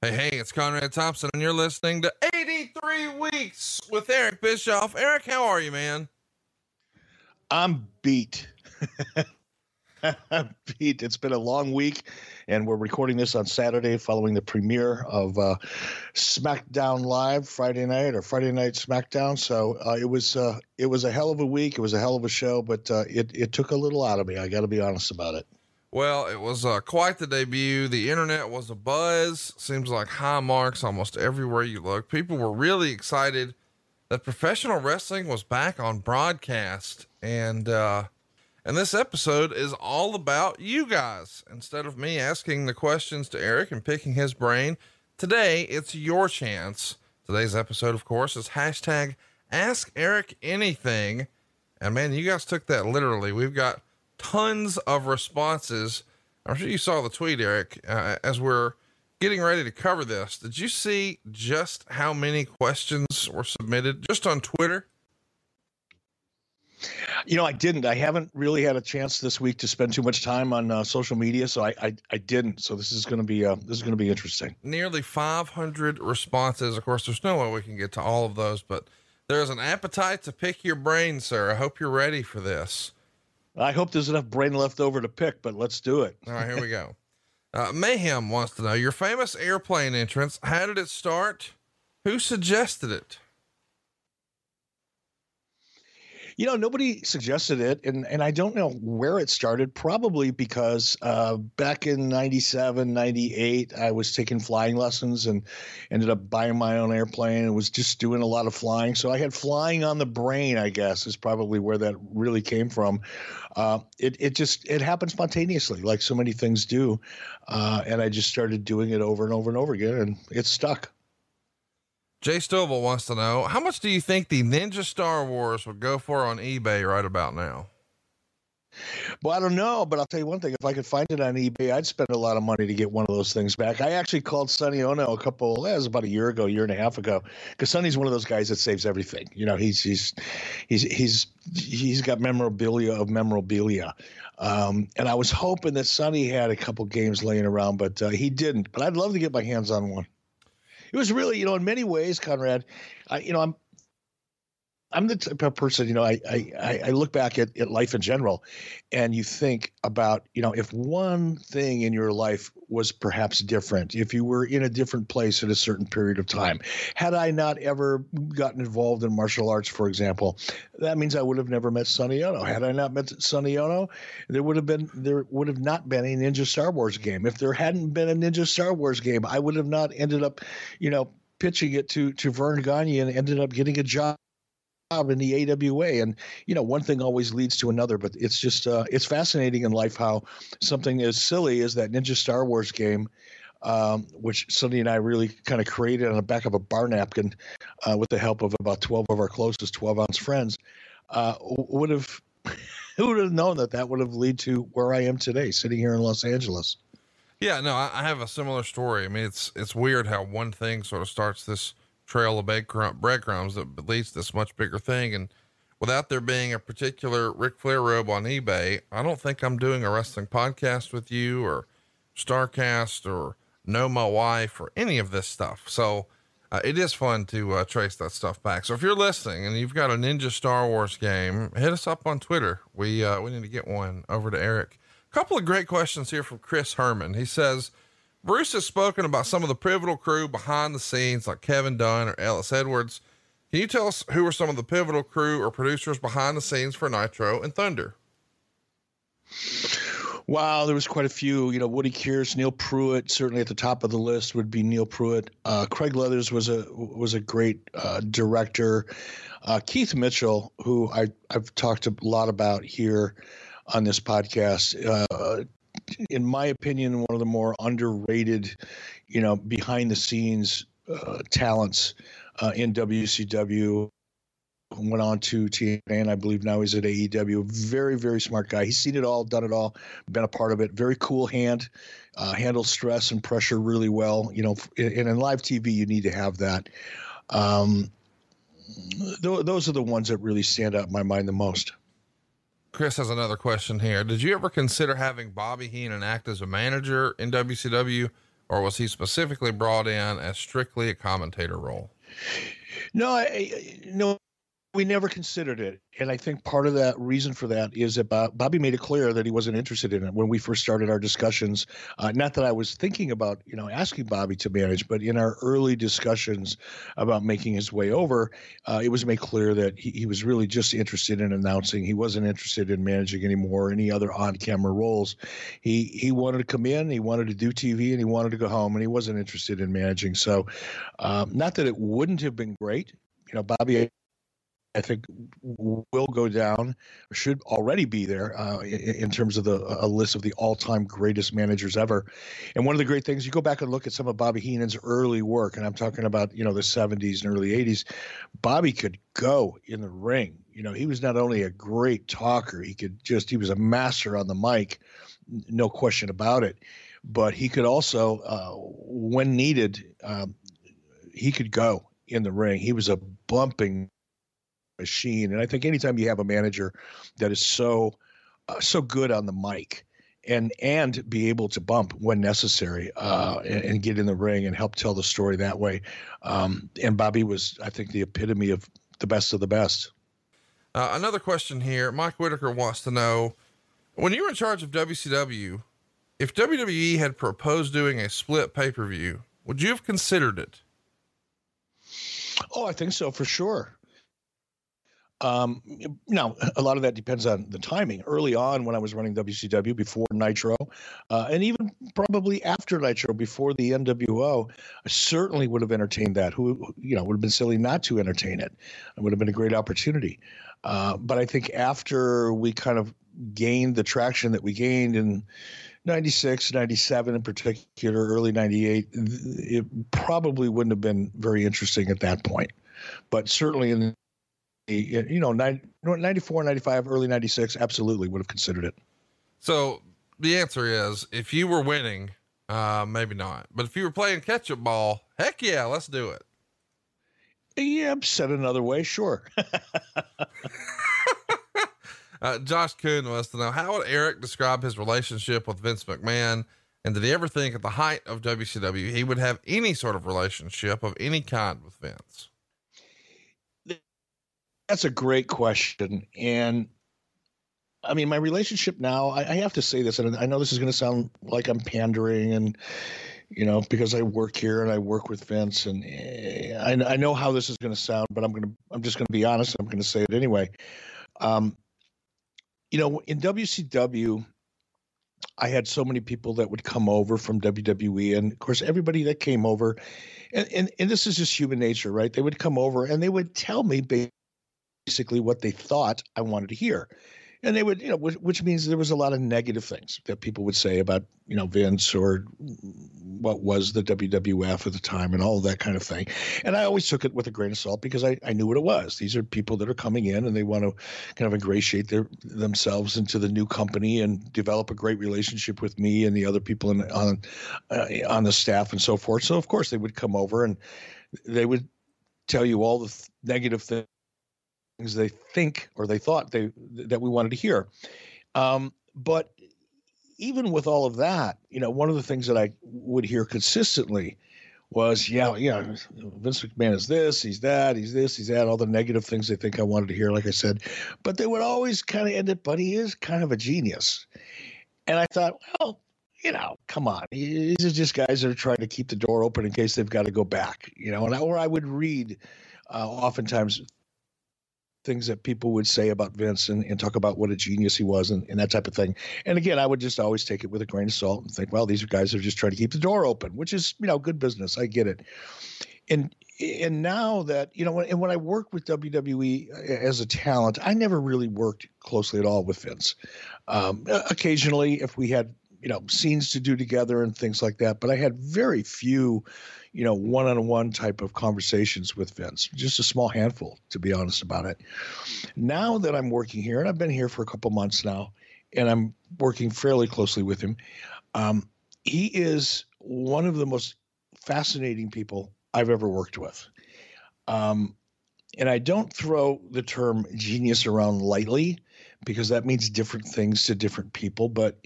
Hey, hey, it's Conrad Thompson, and you're listening to 83 Weeks with Eric Bischoff. Eric, how are you, man? I'm beat. I'm beat. It's been a long week, and we're recording this on Saturday following the premiere of uh, SmackDown Live Friday night or Friday Night SmackDown. So uh, it was uh, it was a hell of a week. It was a hell of a show, but uh, it it took a little out of me. I got to be honest about it. Well, it was uh, quite the debut. The internet was a buzz. Seems like high marks almost everywhere you look. People were really excited that professional wrestling was back on broadcast. And, uh, and this episode is all about you guys. Instead of me asking the questions to Eric and picking his brain, today it's your chance. Today's episode, of course, is hashtag ask Eric anything. And man, you guys took that literally. We've got tons of responses. I'm sure you saw the tweet, Eric, uh, as we're getting ready to cover this. Did you see just how many questions were submitted just on Twitter? You know, I didn't. I haven't really had a chance this week to spend too much time on uh, social media, so I, I, I didn't. So this is going to be uh, this is going to be interesting. Nearly 500 responses. Of course, there's no way we can get to all of those, but there's an appetite to pick your brain, sir. I hope you're ready for this. I hope there's enough brain left over to pick, but let's do it. All right, here we go. Uh, Mayhem wants to know your famous airplane entrance. How did it start? Who suggested it? You know, nobody suggested it, and, and I don't know where it started. Probably because uh, back in 97, 98, I was taking flying lessons and ended up buying my own airplane and was just doing a lot of flying. So I had flying on the brain, I guess, is probably where that really came from. Uh, it, it just it happened spontaneously, like so many things do. Uh, and I just started doing it over and over and over again, and it stuck. Jay Stovall wants to know how much do you think the Ninja Star Wars would go for on eBay right about now? Well, I don't know, but I'll tell you one thing. If I could find it on eBay, I'd spend a lot of money to get one of those things back. I actually called Sonny Onoo a couple, that was about a year ago, year and a half ago, because Sonny's one of those guys that saves everything. You know, he's, he's, he's, he's, he's got memorabilia of memorabilia. Um, and I was hoping that Sonny had a couple games laying around, but uh, he didn't. But I'd love to get my hands on one it was really, you know, in many ways, Conrad, I, you know, I'm, I'm the type of person, you know, I, I, I look back at, at life in general and you think about, you know, if one thing in your life was perhaps different, if you were in a different place at a certain period of time, had I not ever gotten involved in martial arts, for example, that means I would have never met Sonny Onoo. Had I not met Sonny Onoo, there would have been, there would have not been a Ninja Star Wars game. If there hadn't been a Ninja Star Wars game, I would have not ended up, you know, pitching it to, to Verne Gagne and ended up getting a job in the AWA. And, you know, one thing always leads to another, but it's just, uh, it's fascinating in life how something as silly as that Ninja Star Wars game, um, which Sonny and I really kind of created on the back of a bar napkin uh, with the help of about 12 of our closest 12 ounce friends, uh, would have, who would have known that that would have led to where I am today, sitting here in Los Angeles. Yeah, no, I, I have a similar story. I mean, it's, it's weird how one thing sort of starts this, trail of breadcrumbs that leads to this much bigger thing. And without there being a particular Ric Flair robe on eBay, I don't think I'm doing a wrestling podcast with you or Starrcast or Know My Wife or any of this stuff. So uh, it is fun to uh, trace that stuff back. So if you're listening and you've got a Ninja Star Wars game, hit us up on Twitter. We, uh, we need to get one over to Eric. A couple of great questions here from Chris Herman. He says, Bruce has spoken about some of the pivotal crew behind the scenes, like Kevin Dunn or Ellis Edwards. Can you tell us who are some of the pivotal crew or producers behind the scenes for Nitro and Thunder? Wow, there was quite a few. You know, Woody Kears, Neil Pruitt, certainly at the top of the list would be Neil Pruitt. Uh, Craig Leathers was a was a great uh, director. Uh, Keith Mitchell, who I I've talked a lot about here on this podcast, uh, in my opinion, one of the more underrated, you know, behind the scenes uh, talents uh, in WCW. Went on to TNA, and I believe now he's at AEW. Very, very smart guy. He's seen it all, done it all, been a part of it. Very cool hand, uh, handles stress and pressure really well. You know, and in live TV, you need to have that. Um, th- those are the ones that really stand out in my mind the most. Chris has another question here. Did you ever consider having Bobby Heenan act as a manager in WCW or was he specifically brought in as strictly a commentator role? No, I, no, we never considered it, and I think part of that reason for that is that Bobby made it clear that he wasn't interested in it when we first started our discussions. Uh, not that I was thinking about, you know, asking Bobby to manage, but in our early discussions about making his way over, uh, it was made clear that he, he was really just interested in announcing. He wasn't interested in managing anymore, any other on-camera roles. He he wanted to come in, he wanted to do TV, and he wanted to go home, and he wasn't interested in managing. So, um, not that it wouldn't have been great. You know, Bobby I think will go down, should already be there uh, in, in, terms of the a list of the all-time greatest managers ever. And one of the great things, you go back and look at some of Bobby Heenan's early work, and I'm talking about you know the 70s and early 80s. Bobby could go in the ring. You know, he was not only a great talker, he could just he was a master on the mic, no question about it. But he could also, uh, when needed, um, he could go in the ring. He was a bumping machine. And I think anytime you have a manager that is so uh, so good on the mic and and be able to bump when necessary uh, and, and, get in the ring and help tell the story that way. Um, and Bobby was, I think, the epitome of the best of the best. Uh, another question here. Mike Whitaker wants to know when you were in charge of WCW, if WWE had proposed doing a split pay per view, would you have considered it? Oh, I think so for sure. Um, now, a lot of that depends on the timing. Early on, when I was running WCW before Nitro, uh, and even probably after Nitro, before the NWO, I certainly would have entertained that. Who, you know, would have been silly not to entertain it. It would have been a great opportunity. Uh, but I think after we kind of gained the traction that we gained in 96, 97 in particular, early 98, it probably wouldn't have been very interesting at that point. But certainly in you know, 94, 95, early 96, absolutely would have considered it. So the answer is if you were winning, uh, maybe not. But if you were playing catch up ball, heck yeah, let's do it. Yeah, said another way, sure. uh, Josh Kuhn wants to know how would Eric describe his relationship with Vince McMahon? And did he ever think at the height of WCW he would have any sort of relationship of any kind with Vince? That's a great question. And I mean, my relationship now, I, I have to say this, and I know this is going to sound like I'm pandering and, you know, because I work here and I work with Vince and eh, I, I know how this is going to sound, but I'm going to, I'm just going to be honest. I'm going to say it anyway. Um, you know, in WCW, I had so many people that would come over from WWE, and of course, everybody that came over, and, and, and this is just human nature, right? They would come over and they would tell me basically what they thought I wanted to hear. And they would, you know, which, which, means there was a lot of negative things that people would say about, you know, Vince or what was the WWF at the time and all that kind of thing. And I always took it with a grain of salt because I, I knew what it was. These are people that are coming in and they want to kind of ingratiate their themselves into the new company and develop a great relationship with me and the other people in, on uh, on the staff and so forth. So of course they would come over and they would tell you all the th- negative things things they think or they thought they that we wanted to hear. Um, but even with all of that, you know, one of the things that I would hear consistently was, yeah, yeah, Vince McMahon is this, he's that, he's this, he's that, all the negative things they think I wanted to hear, like I said. But they would always kind of end it, but he is kind of a genius. And I thought, well, you know, come on. These are just guys that are trying to keep the door open in case they've got to go back, you know, and I, or I would read uh, oftentimes things that people would say about Vince and, and talk about what a genius he was and, and, that type of thing. And again, I would just always take it with a grain of salt and think, well, these guys are just trying to keep the door open, which is, you know, good business. I get it. And and now that you know, and when I worked with WWE as a talent, I never really worked closely at all with Vince. Um, occasionally, if we had you know scenes to do together and things like that, but I had very few you know, one on one type of conversations with Vince. Just a small handful, to be honest about it. Now that I'm working here, and I've been here for a couple months now, and I'm working fairly closely with him, um, he is one of the most fascinating people I've ever worked with. Um, and I don't throw the term genius around lightly because that means different things to different people. But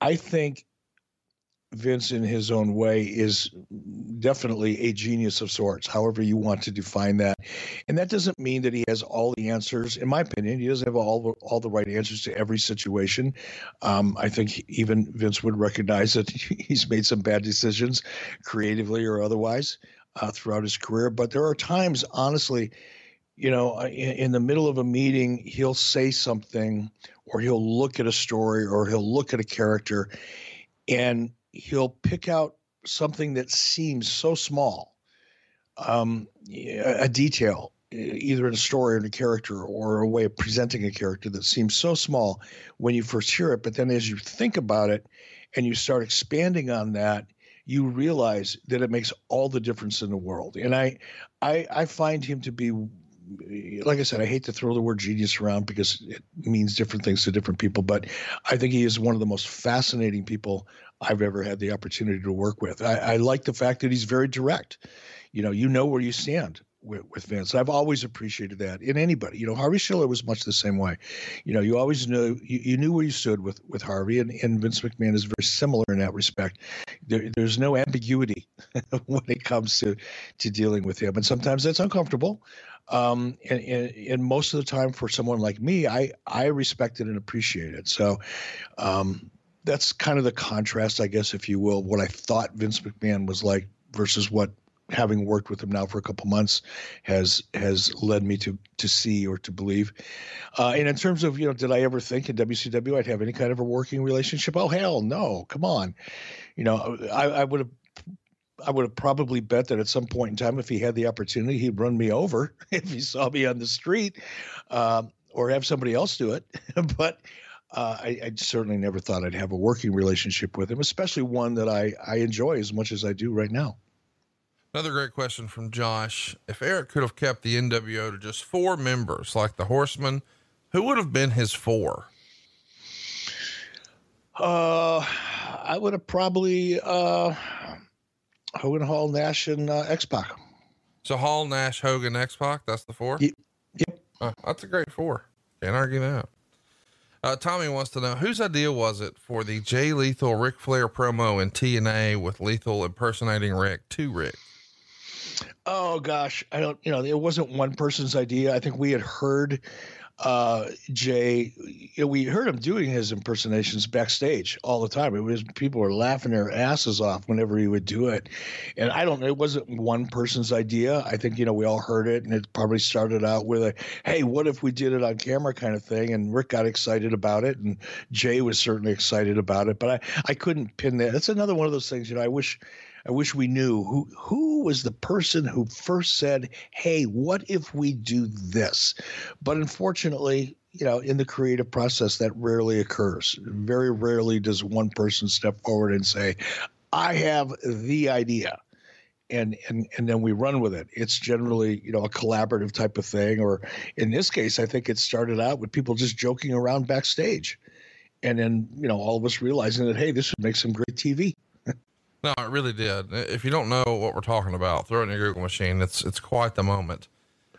I think Vince, in his own way, is definitely a genius of sorts, however you want to define that. And that doesn't mean that he has all the answers. In my opinion, he doesn't have all all the right answers to every situation. Um, I think even Vince would recognize that he's made some bad decisions, creatively or otherwise, uh, throughout his career. But there are times, honestly, you know, in, in the middle of a meeting, he'll say something, or he'll look at a story, or he'll look at a character, and he'll pick out something that seems so small, um, a detail, either in a story or in a character or a way of presenting a character that seems so small when you first hear it. But then as you think about it and you start expanding on that, you realize that it makes all the difference in the world. And I, I, I find him to be like I said, I hate to throw the word genius around because it means different things to different people, but I think he is one of the most fascinating people I've ever had the opportunity to work with. I, I like the fact that he's very direct. You know, you know where you stand with, with Vince. I've always appreciated that in anybody. You know, Harvey Schiller was much the same way. You know, you always knew you, you knew where you stood with with Harvey, and, and Vince McMahon is very similar in that respect. There, there's no ambiguity when it comes to to dealing with him, and sometimes that's uncomfortable. Um, and, and, and, most of the time for someone like me, I, I respect it and appreciate it. So, um, that's kind of the contrast, I guess, if you will, what I thought Vince McMahon was like versus what having worked with him now for a couple months has has led me to to see or to believe. Uh, and in terms of you know, did I ever think in WCW I'd have any kind of a working relationship? Oh hell no! Come on, you know, I, I would have. I would have probably bet that at some point in time, if he had the opportunity, he'd run me over if he saw me on the street, um, or have somebody else do it. but uh, I, I, certainly never thought I'd have a working relationship with him, especially one that I, I enjoy as much as I do right now. Another great question from Josh. If Eric could have kept the NWO to just four members like the Horsemen, who would have been his four? Uh, I would have probably uh, Hogan, Hall, Nash, and uh, X Pac. So Hall, Nash, Hogan, X Pac. That's the four. Yep. Uh, that's a great four. Can't argue that. Uh, Tommy wants to know whose idea was it for the Jay Lethal Ric Flair promo in TNA with Lethal impersonating Ric to Ric? Oh gosh, I don't. You know, it wasn't one person's idea. I think we had heard uh, Jay, you know, we heard him doing his impersonations backstage all the time. It was people were laughing their asses off whenever he would do it. And I don't it wasn't one person's idea. I think, you know, we all heard it and it probably started out with a, hey, what if we did it on camera kind of thing? And Ric got excited about it and Jay was certainly excited about it. But I, I couldn't pin that. That's another one of those things, you know, I wish I wish we knew who who was the person who first said, "Hey, what if we do this?" But unfortunately, you know, in the creative process, that rarely occurs. Very rarely does one person step forward and say, "I have the idea." and and and then we run with it. It's generally you know a collaborative type of thing, or in this case, I think it started out with people just joking around backstage, and then you know all of us realizing that hey, this would make some great TV. No, it really did. If you don't know what we're talking about, throw it in your Google machine. It's it's quite the moment.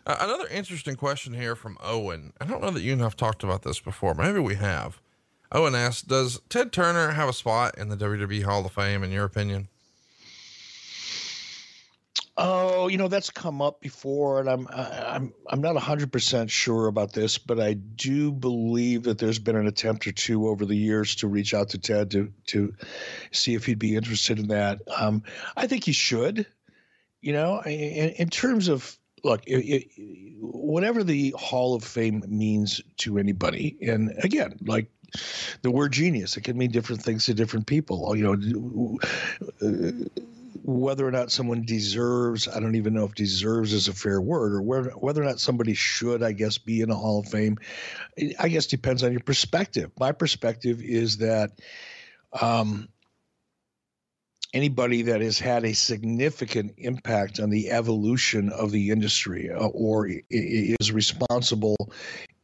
Uh, another interesting question here from Owen. I don't know that you and I have talked about this before. Maybe we have. Owen asks, "Does Ted Turner have a spot in the WWE Hall of Fame, in your opinion?" Oh, you know that's come up before, and I'm I'm I'm not hundred percent sure about this, but I do believe that there's been an attempt or two over the years to reach out to Ted to to see if he'd be interested in that. Um, I think he should. You know, in, in terms of look, it, it, whatever the Hall of Fame means to anybody, and again, like the word genius, it can mean different things to different people. You know. Whether or not someone deserves, I don't even know if deserves is a fair word, or whether, whether or not somebody should, I guess, be in a Hall of Fame, I guess depends on your perspective. My perspective is that um, anybody that has had a significant impact on the evolution of the industry uh, or is responsible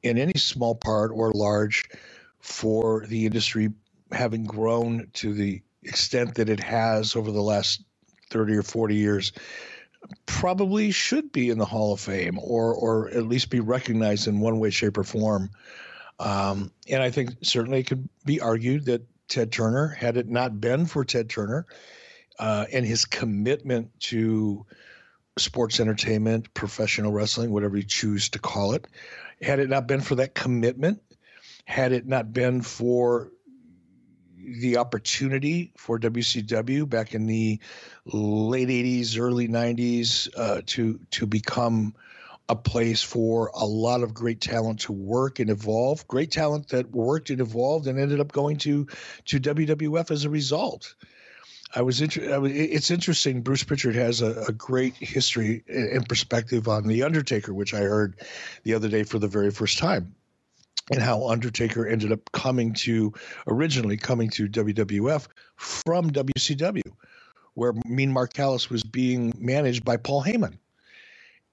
in any small part or large for the industry having grown to the extent that it has over the last 30 or 40 years probably should be in the Hall of Fame or or at least be recognized in one way, shape, or form. Um, and I think certainly it could be argued that Ted Turner, had it not been for Ted Turner uh, and his commitment to sports entertainment, professional wrestling, whatever you choose to call it, had it not been for that commitment, had it not been for the opportunity for WCW back in the late 80s, early 90s uh, to to become a place for a lot of great talent to work and evolve. Great talent that worked and evolved and ended up going to to WWF as a result. I was, inter- I was it's interesting. Bruce Pritchard has a, a, great history and perspective on the Undertaker, which I heard the other day for the very first time, and how Undertaker ended up coming to originally coming to WWF from WCW, where Mean Mark Callous was being managed by Paul Heyman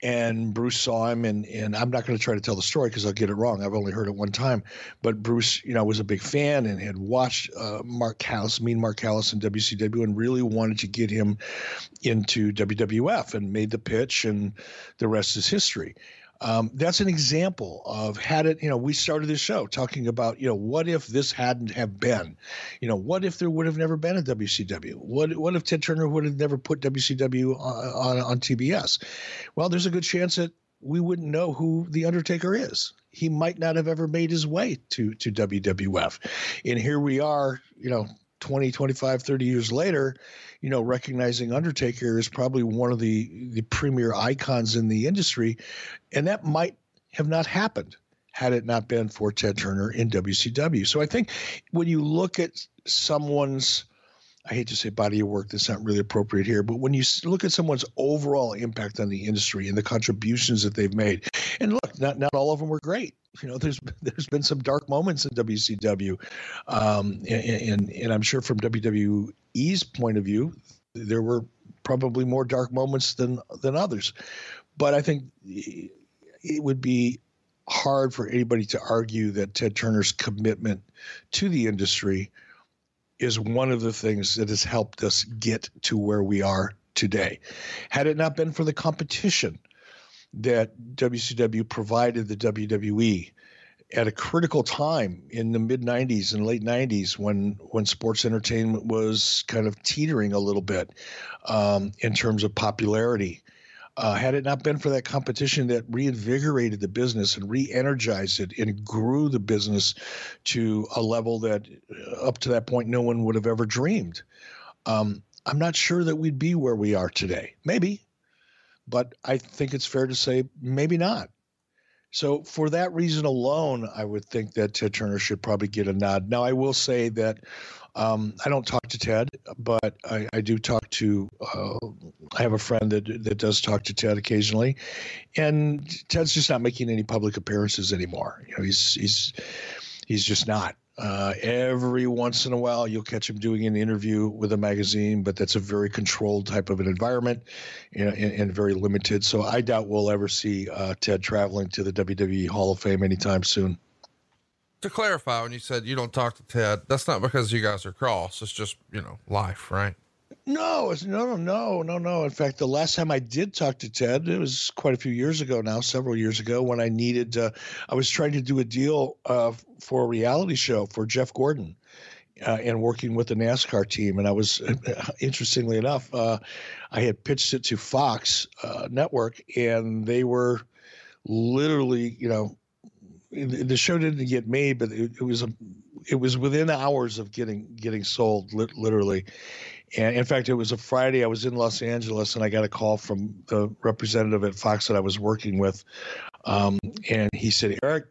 and Bruce saw him, and and I'm not going to try to tell the story because I'll get it wrong. I've only heard it one time, but Bruce, you know, was a big fan and had watched uh, Mark Callous, Mean Mark Callous in WCW, and really wanted to get him into WWF, and made the pitch, and the rest is history. Um, that's an example of had it, you know, we started this show talking about, you know, what if this hadn't have been, you know, what if there would have never been a WCW? What what if Ted Turner would have never put WCW on, on, on TBS? Well, there's a good chance that we wouldn't know who the Undertaker is. He might not have ever made his way to to WWF. And here we are, you know, 20, 25, 30 years later, you know, recognizing Undertaker is probably one of the the premier icons in the industry, and that might have not happened had it not been for Ted Turner in WCW. So I think when you look at someone's I hate to say body of work, that's not really appropriate here, but when you look at someone's overall impact on the industry and the contributions that they've made, and look, not not all of them were great. You know, there's there's been some dark moments in WCW, um, and, and and I'm sure from WWE's point of view, there were probably more dark moments than than others, but I think it would be hard for anybody to argue that Ted Turner's commitment to the industry is one of the things that has helped us get to where we are today. Had it not been for the competition that WCW provided the WWE at a critical time in the mid 90s and late 90s when when sports entertainment was kind of teetering a little bit um, in terms of popularity uh, had it not been for that competition that reinvigorated the business and re-energized it and grew the business to a level that uh, up to that point no one would have ever dreamed. Um, i'm not sure that we'd be where we are today. Maybe but i think it's fair to say maybe not. So for that reason alone, I would think that Ted Turner should probably get a nod. Now, I will say that um, I don't talk to Ted, but I, I do talk to. Uh, I have a friend that that does talk to Ted occasionally, and Ted's just not making any public appearances anymore. You know, he's he's he's just not. Uh, every once in a while, you'll catch him doing an interview with a magazine, but that's a very controlled type of an environment and, and, and very limited. So I doubt we'll ever see uh, Ted traveling to the WWE Hall of Fame anytime soon. To clarify, when you said you don't talk to Ted, that's not because you guys are cross. It's just, you know, life, right? No, it's no, no, no, no, no. In fact, the last time I did talk to Ted, it was quite a few years ago now, several years ago, when I needed, uh, I was trying to do a deal uh, for a reality show for Jeff Gordon. Uh, and working with the NASCAR team. And I was, interestingly enough, uh, I had pitched it to Fox uh, Network, and they were literally, you know, the show didn't get made, but it, it was a, it was within hours of getting getting sold, li- literally. And in fact, it was a Friday. I was in Los Angeles, and I got a call from the representative at Fox that I was working with, um, and he said, "Eric,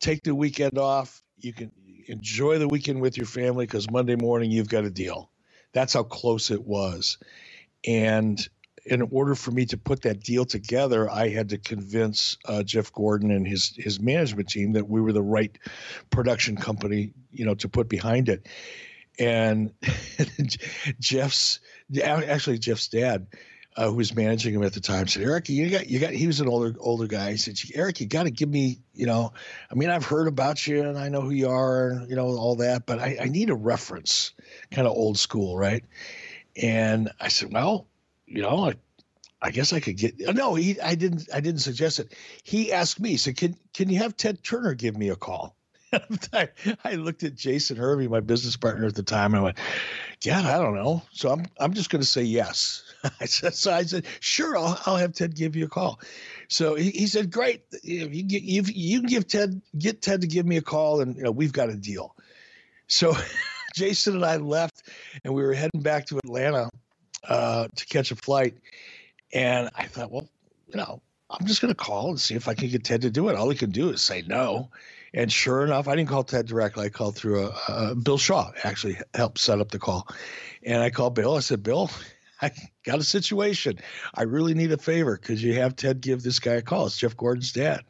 take the weekend off. You can enjoy the weekend with your family because Monday morning you've got a deal." That's how close it was, and in order for me to put that deal together, I had to convince uh, Jeff Gordon and his his management team that we were the right production company, you know, to put behind it and Jeff's actually Jeff's dad, uh, who was managing him at the time, said, "Eric, you got you got." He was an older older guy. He said, "Eric, you got to give me, you know, I mean, I've heard about you and I know who you are, and you know all that, but I, I need a reference, kind of old school, right?" And I said, "Well, you know, I, I guess I could get no. He, I didn't. I didn't suggest it. He asked me. He said, "Can can you have Ted Turner give me a call?" I, I looked at Jason Hervey, my business partner at the time, and I went, "Yeah, I don't know." So I'm I'm just going to say yes. I said, so I said, "Sure, I'll, I'll have Ted give you a call." So he, he said, "Great, you get, you you can give Ted get Ted to give me a call, and you know we've got a deal." So Jason and I left, and we were heading back to Atlanta uh, to catch a flight, and I thought, well, you know, I'm just going to call and see if I can get Ted to do it. All he can do is say no. And sure enough, I didn't call Ted directly. I called through a, a Bill Shaw, actually helped set up the call. And I called Bill. I said, Bill, I got a situation. I really need a favor. Could you have Ted give this guy a call? It's Jeff Gordon's dad.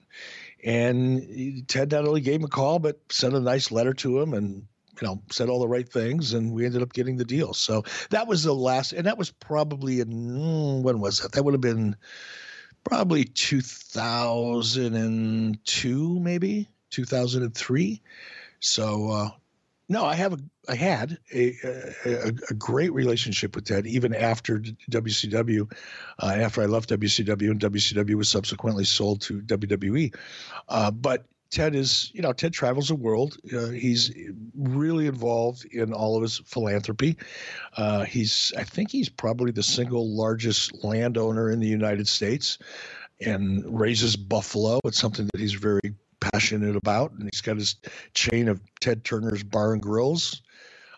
And Ted not only gave him a call, but sent a nice letter to him and you know said all the right things and we ended up getting the deal. So that was the last and that was probably in mm, when was that? That would have been probably 2002 maybe 2003 so uh, no i have a i had a, a, a great relationship with ted even after wcw uh, after i left wcw and wcw was subsequently sold to wwe uh, but Ted is, you know, Ted travels the world. Uh, he's really involved in all of his philanthropy. Uh, he's, I think, he's probably the single largest landowner in the United States, and raises buffalo. It's something that he's very passionate about, and he's got his chain of Ted Turner's Bar and Grills.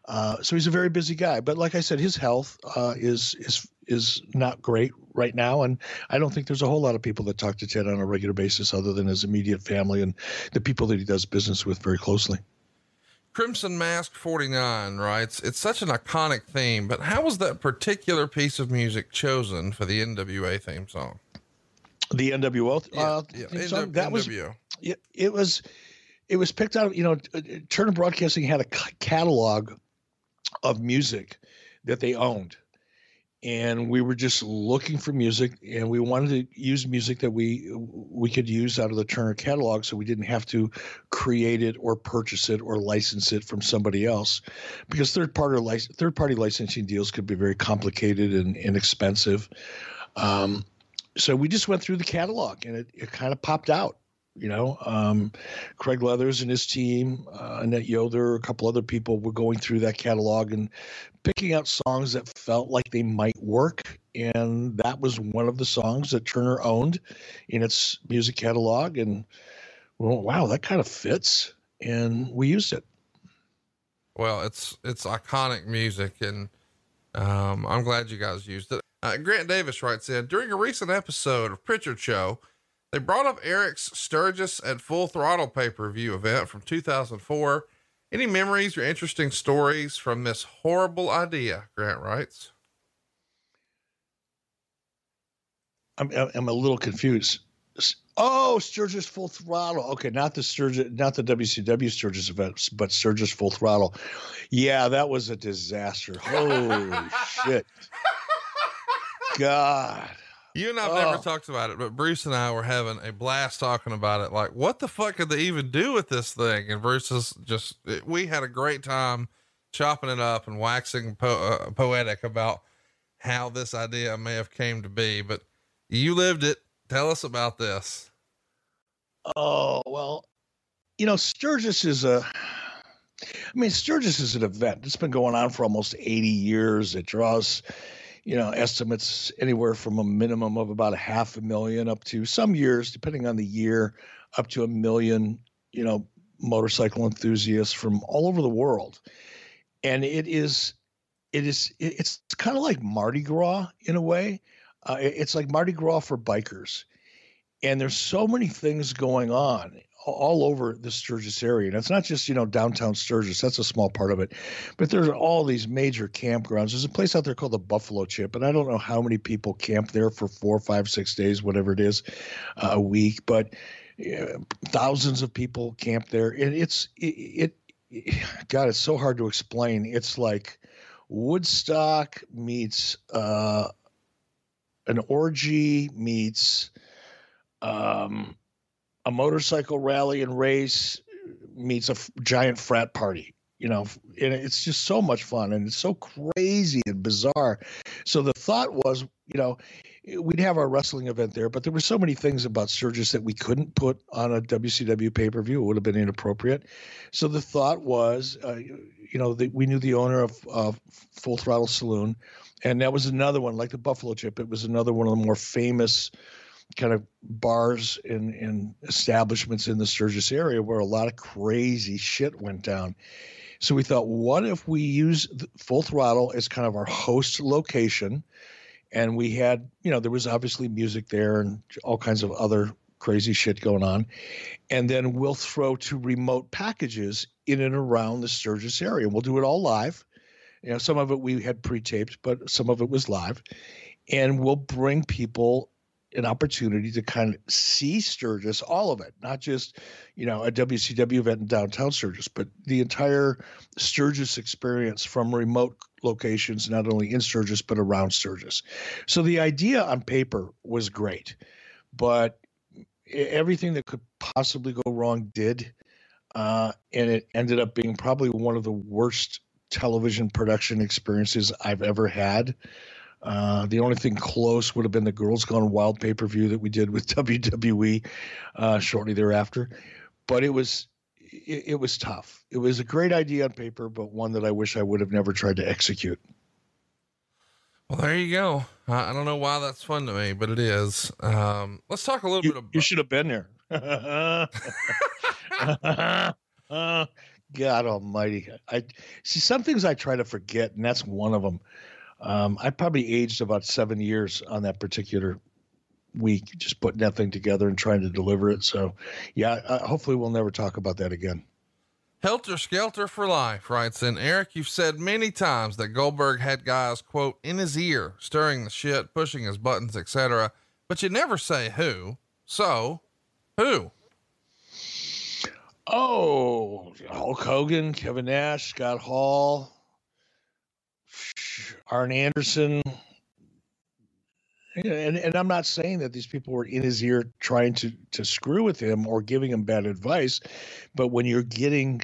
Uh, so he's a very busy guy. But like I said, his health uh, is is is not great right now, and I don't think there's a whole lot of people that talk to Ted on a regular basis, other than his immediate family and the people that he does business with very closely. Crimson Mask 49 writes, It's such an iconic theme, but how was that particular piece of music chosen for the NWA theme song? The NWO uh, yeah, yeah. Song? that was it, it was it was picked out. You know, Turner Broadcasting had a catalog of music that they owned and we were just looking for music and we wanted to use music that we we could use out of the Turner catalog so we didn't have to create it or purchase it or license it from somebody else because third party third party licensing deals could be very complicated and inexpensive um, so we just went through the catalog and it, it kind of popped out you know, um, Craig Leathers and his team, uh, Annette Yoder, a couple other people were going through that catalog and picking out songs that felt like they might work. And that was one of the songs that Turner owned in its music catalog. And wow, that kind of fits. And we used it. Well, it's it's iconic music, and um, I'm glad you guys used it. Uh, Grant Davis writes in during a recent episode of Pritchard Show. They brought up Eric's Sturgis at Full Throttle pay per view event from 2004. Any memories or interesting stories from this horrible idea? Grant writes. I'm, I'm a little confused. Oh, Sturgis Full Throttle. Okay, not the Sturgis, not the WCW Sturgis event, but Sturgis Full Throttle. Yeah, that was a disaster. Holy shit. God. You and I've oh. never talked about it, but Bruce and I were having a blast talking about it. Like, what the fuck could they even do with this thing? And Bruce is just, it, we had a great time chopping it up and waxing po- uh, poetic about how this idea may have came to be. But you lived it. Tell us about this. Oh, well, you know, Sturgis is a, I mean, Sturgis is an event. It's been going on for almost 80 years. It draws, you know, estimates anywhere from a minimum of about a half a million up to some years, depending on the year, up to a million, you know, motorcycle enthusiasts from all over the world. And it is, it is, it's kind of like Mardi Gras in a way. Uh, it's like Mardi Gras for bikers. And there's so many things going on all over the Sturgis area. And it's not just, you know, downtown Sturgis, that's a small part of it. But there's all these major campgrounds. There's a place out there called the Buffalo Chip, and I don't know how many people camp there for four, five, six days, whatever it is, uh, a week, but thousands of people camp there. And it's, it, it, God, it's so hard to explain. It's like Woodstock meets uh, an orgy meets um, a motorcycle rally and race meets a f- giant frat party. you know, and it's just so much fun and it's so crazy and bizarre. So the thought was, you know, we'd have our wrestling event there, but there were so many things about Sturgis that we couldn't put on a WCW pay per view. It would have been inappropriate. So the thought was, uh, you know, the, we knew the owner of, of Full Throttle Saloon, and that was another one, like the Buffalo Chip. It was another one of the more famous kind of bars and, and establishments in the Sturgis area where a lot of crazy shit went down. So we thought, what if we use Full Throttle as kind of our host location? And we had, you know, there was obviously music there and all kinds of other crazy shit going on. And then we'll throw to remote packages in and around the Sturgis area. We'll do it all live. You know, some of it we had pre-taped, but some of it was live. And we'll bring people an opportunity to kind of see Sturgis, all of it, not just, you know, a WCW event in downtown Sturgis, but the entire Sturgis experience from remote locations, not only in Sturgis, but around Sturgis. So the idea on paper was great, but everything that could possibly go wrong did. Uh, and it ended up being probably one of the worst television production experiences I've ever had. Uh, the only thing close would have been the Girls Gone Wild pay per view that we did with WWE uh, shortly thereafter. But it was it, it, was tough. It was a great idea on paper, but one that I wish I would have never tried to execute. Well, there you go. I, I don't know why that's fun to me, but it is. Um, let's talk a little you, bit about. You should have been there. God Almighty! I see some things I try to forget, and that's one of them. Um, I probably aged about seven years on that particular week, just putting that thing together and trying to deliver it. So, yeah, uh, hopefully we'll never talk about that again. Helter Skelter for Life writes in Eric, you've said many times that Goldberg had guys, quote, in his ear, stirring the shit, pushing his buttons, etc. But you never say who. So, who? Oh, Hulk Hogan, Kevin Nash, Scott Hall, Arn Anderson. And, and I'm not saying that these people were in his ear trying to, to screw with him or giving him bad advice, but when you're getting,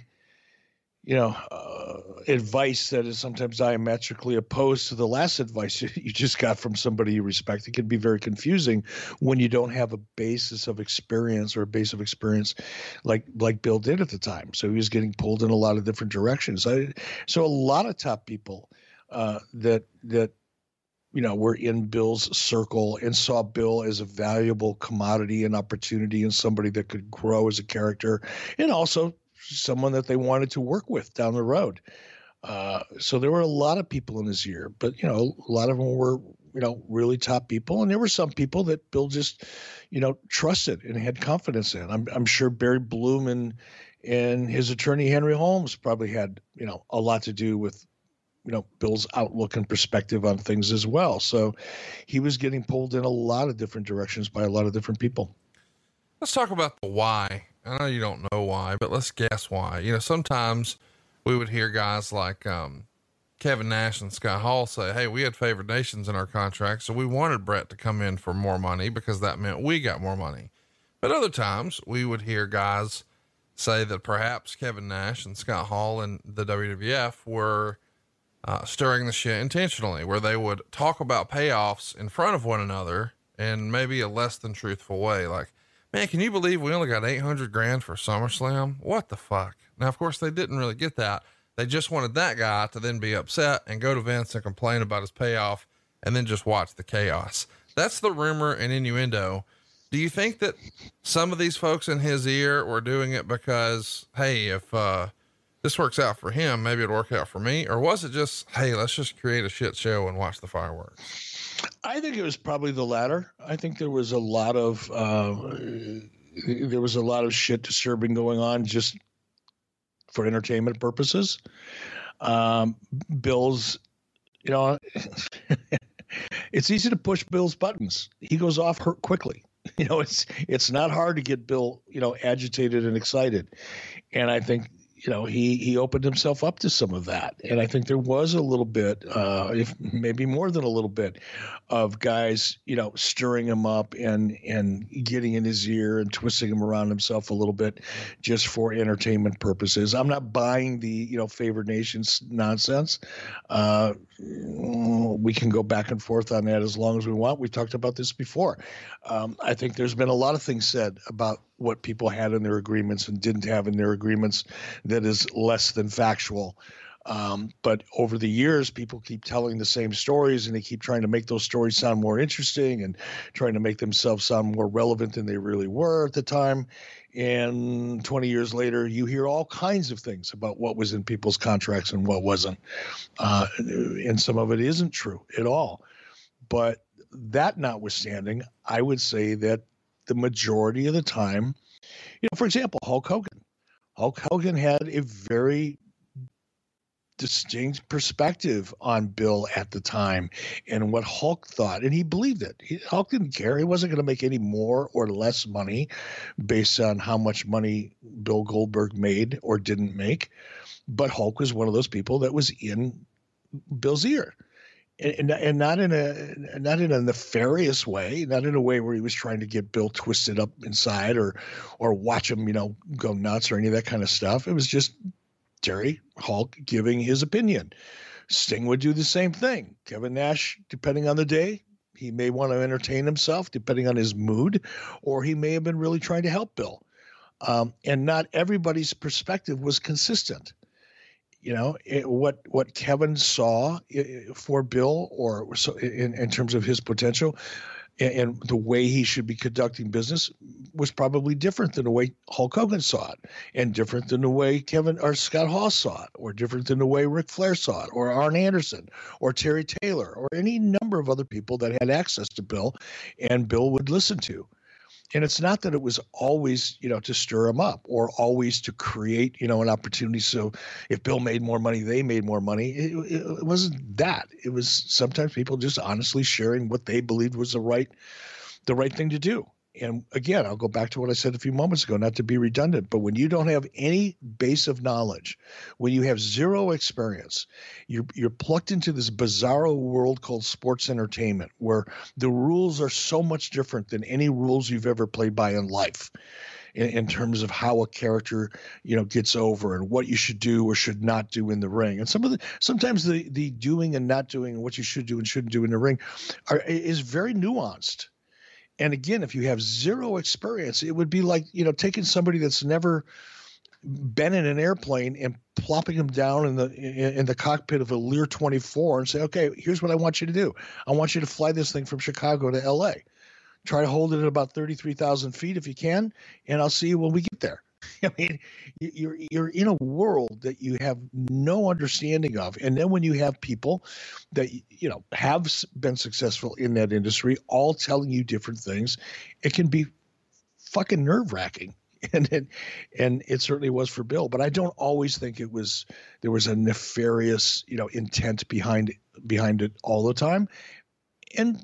you know, uh, advice that is sometimes diametrically opposed to the last advice you just got from somebody you respect, it can be very confusing when you don't have a basis of experience or a base of experience like like Bill did at the time. So he was getting pulled in a lot of different directions. I, so a lot of top people uh, that that you know were in Bill's circle and saw Bill as a valuable commodity and opportunity and somebody that could grow as a character and also someone that they wanted to work with down the road. Uh, so there were a lot of people in his ear, but you know a lot of them were you know really top people, and there were some people that Bill just you know trusted and had confidence in. I'm I'm sure Barry Bloom and and his attorney Henry Holmes probably had you know a lot to do with you know Bill's outlook and perspective on things as well. So he was getting pulled in a lot of different directions by a lot of different people. Let's talk about the why. I know you don't know why, but let's guess why. You know, sometimes we would hear guys like um, Kevin Nash and Scott Hall say, Hey, we had favored nations in our contract. So we wanted Bret to come in for more money because that meant we got more money. But other times we would hear guys say that perhaps Kevin Nash and Scott Hall and the WWF were uh, stirring the shit intentionally, where they would talk about payoffs in front of one another in maybe a less than truthful way. Like, man, can you believe we only got 800 grand for SummerSlam? What the fuck? Now, of course, they didn't really get that. They just wanted that guy to then be upset and go to Vince and complain about his payoff and then just watch the chaos. That's the rumor and innuendo. Do you think that some of these folks in his ear were doing it because, hey, if, uh, this works out for him, maybe it'll work out for me? Or was it just, hey, let's just create a shit show and watch the fireworks? I think it was probably the latter. I think there was a lot of uh, there was a lot of shit disturbing going on just for entertainment purposes. Um, Bill's, you know, it's easy to push Bill's buttons. He goes off hurt quickly. You know, it's it's not hard to get Bill, you know, agitated and excited. And I think you know, he he opened himself up to some of that, and I think there was a little bit, uh, if maybe more than a little bit, of guys, you know, stirring him up and and getting in his ear and twisting him around himself a little bit, just for entertainment purposes. I'm not buying the you know favored nations nonsense. Uh, we can go back and forth on that as long as we want. We talked about this before. Um, I think there's been a lot of things said about what people had in their agreements and didn't have in their agreements that is less than factual. Um, but over the years, people keep telling the same stories and they keep trying to make those stories sound more interesting and trying to make themselves sound more relevant than they really were at the time. And 20 years later, you hear all kinds of things about what was in people's contracts and what wasn't. Uh, and some of it isn't true at all. But that notwithstanding, I would say that the majority of the time. You know, for example, Hulk Hogan. Hulk Hogan had a very distinct perspective on Bill at the time and what Hulk thought, and he believed it. He, Hulk didn't care; he wasn't going to make any more or less money based on how much money Bill Goldberg made or didn't make. But Hulk was one of those people that was in Bill's ear and, and not in a not in a nefarious way, not in a way where he was trying to get Bill twisted up inside or or watch him, you know, go nuts or any of that kind of stuff. It was just Terry Hulk giving his opinion. Sting would do the same thing. Kevin Nash, depending on the day, he may want to entertain himself, depending on his mood, or he may have been really trying to help Bill. Um, and not everybody's perspective was consistent you know it, what what Kevin saw for Bill, or so in, in terms of his potential, and, and, the way he should be conducting business was probably different than the way Hulk Hogan saw it, and different than the way Kevin or Scott Hall saw it, or different than the way Ric Flair saw it, or Arn Anderson, or Terry Taylor, or any number of other people that had access to Bill, and Bill would listen to and it's not that it was always you know to stir them up or always to create you know an opportunity. So if bill made more money they made more money. It, it, wasn't that. It was sometimes people just honestly sharing what they believed was the right the right thing to do and again, I'll go back to what I said a few moments ago, not to be redundant, but when you don't have any base of knowledge, when you have zero experience, you're you're plucked into this bizarro world called sports entertainment, where the rules are so much different than any rules you've ever played by in life. In, in, terms of how a character you know gets over and what you should do or should not do in the ring and some of the sometimes the the doing and not doing and what you should do and shouldn't do in the ring are is very nuanced and again, if you have zero experience, it would be like, you know, taking somebody that's never been in an airplane and plopping them down in the in, the cockpit of a Lear 24 and say, "Okay, here's what I want you to do. I want you to fly this thing from Chicago to LA. Try to hold it at about 33,000 feet if you can, and I'll see you when we get there." I mean, you're you're in a world that you have no understanding of, and then when you have people that you know have been successful in that industry, all telling you different things, it can be fucking nerve wracking. And it, and it certainly was for Bill, but I don't always think it was there was a nefarious you know intent behind behind it all the time, and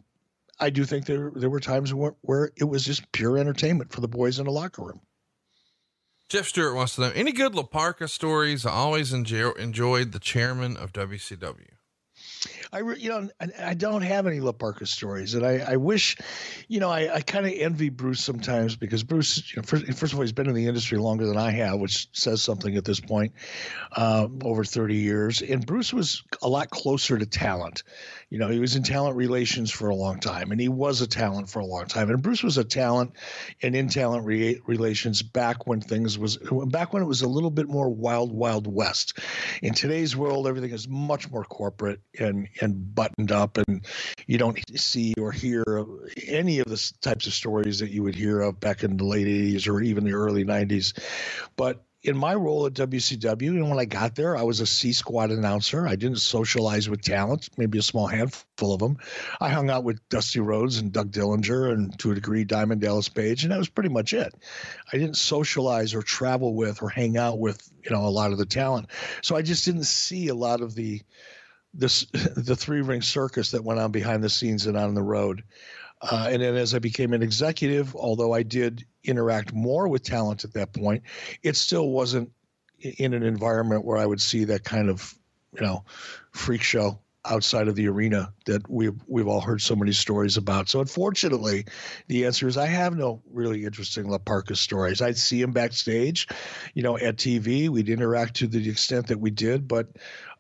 I do think there there were times where, where it was just pure entertainment for the boys in the locker room. Jeff Stewart wants to know any good La Parka stories. I always enjoy, enjoyed the chairman of WCW. I, re, you know, I, I, don't have any La Parka stories, and I, I wish, you know, I, I kind of envy Bruce sometimes because Bruce, you know, first, first, of all, he's been in the industry longer than I have, which says something at this point, uh, over 30 years. And Bruce was a lot closer to talent. You know, he was in talent relations for a long time, and he was a talent for a long time. And Bruce was a talent and in talent re- relations back when things was back when it was a little bit more wild, wild west. In today's world, everything is much more corporate and and buttoned up, and you don't see or hear any of the types of stories that you would hear of back in the late '80s or even the early '90s. But in my role at WCW, and when I got there, I was a C squad announcer. I didn't socialize with talent, maybe a small handful of them. I hung out with Dusty Rhodes and Doug Dillinger and to a degree Diamond Dallas Page, and that was pretty much it. I didn't socialize or travel with or hang out with, you know, a lot of the talent. So I just didn't see a lot of the this the three ring circus that went on behind the scenes and on the road. Uh, and then as I became an executive, although I did interact more with talent at that point, it still wasn't in an environment where I would see that kind of, you know, freak show outside of the arena that we've we've all heard so many stories about. So unfortunately, the answer is I have no really interesting La Parka stories. I'd see him backstage, you know, at TV. We'd interact to the extent that we did, but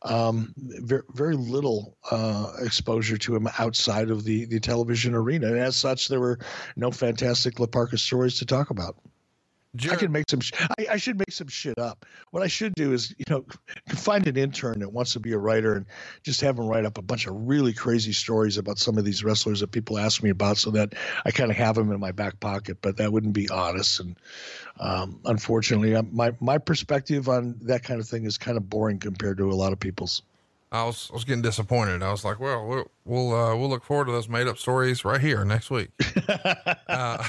um, very, very little uh, exposure to him outside of the the television arena. And as such, there were no fantastic La Parka stories to talk about. I can make some. I, I, should make some shit up. What I should do is, you know, find an intern that wants to be a writer and just have him write up a bunch of really crazy stories about some of these wrestlers that people ask me about, so that I kind of have them in my back pocket. But that wouldn't be honest, and um, unfortunately, uh, my my perspective on that kind of thing is kind of boring compared to a lot of people's. I was I was getting disappointed. I was like, well, we'll we'll, uh, we'll look forward to those made up stories right here next week. uh,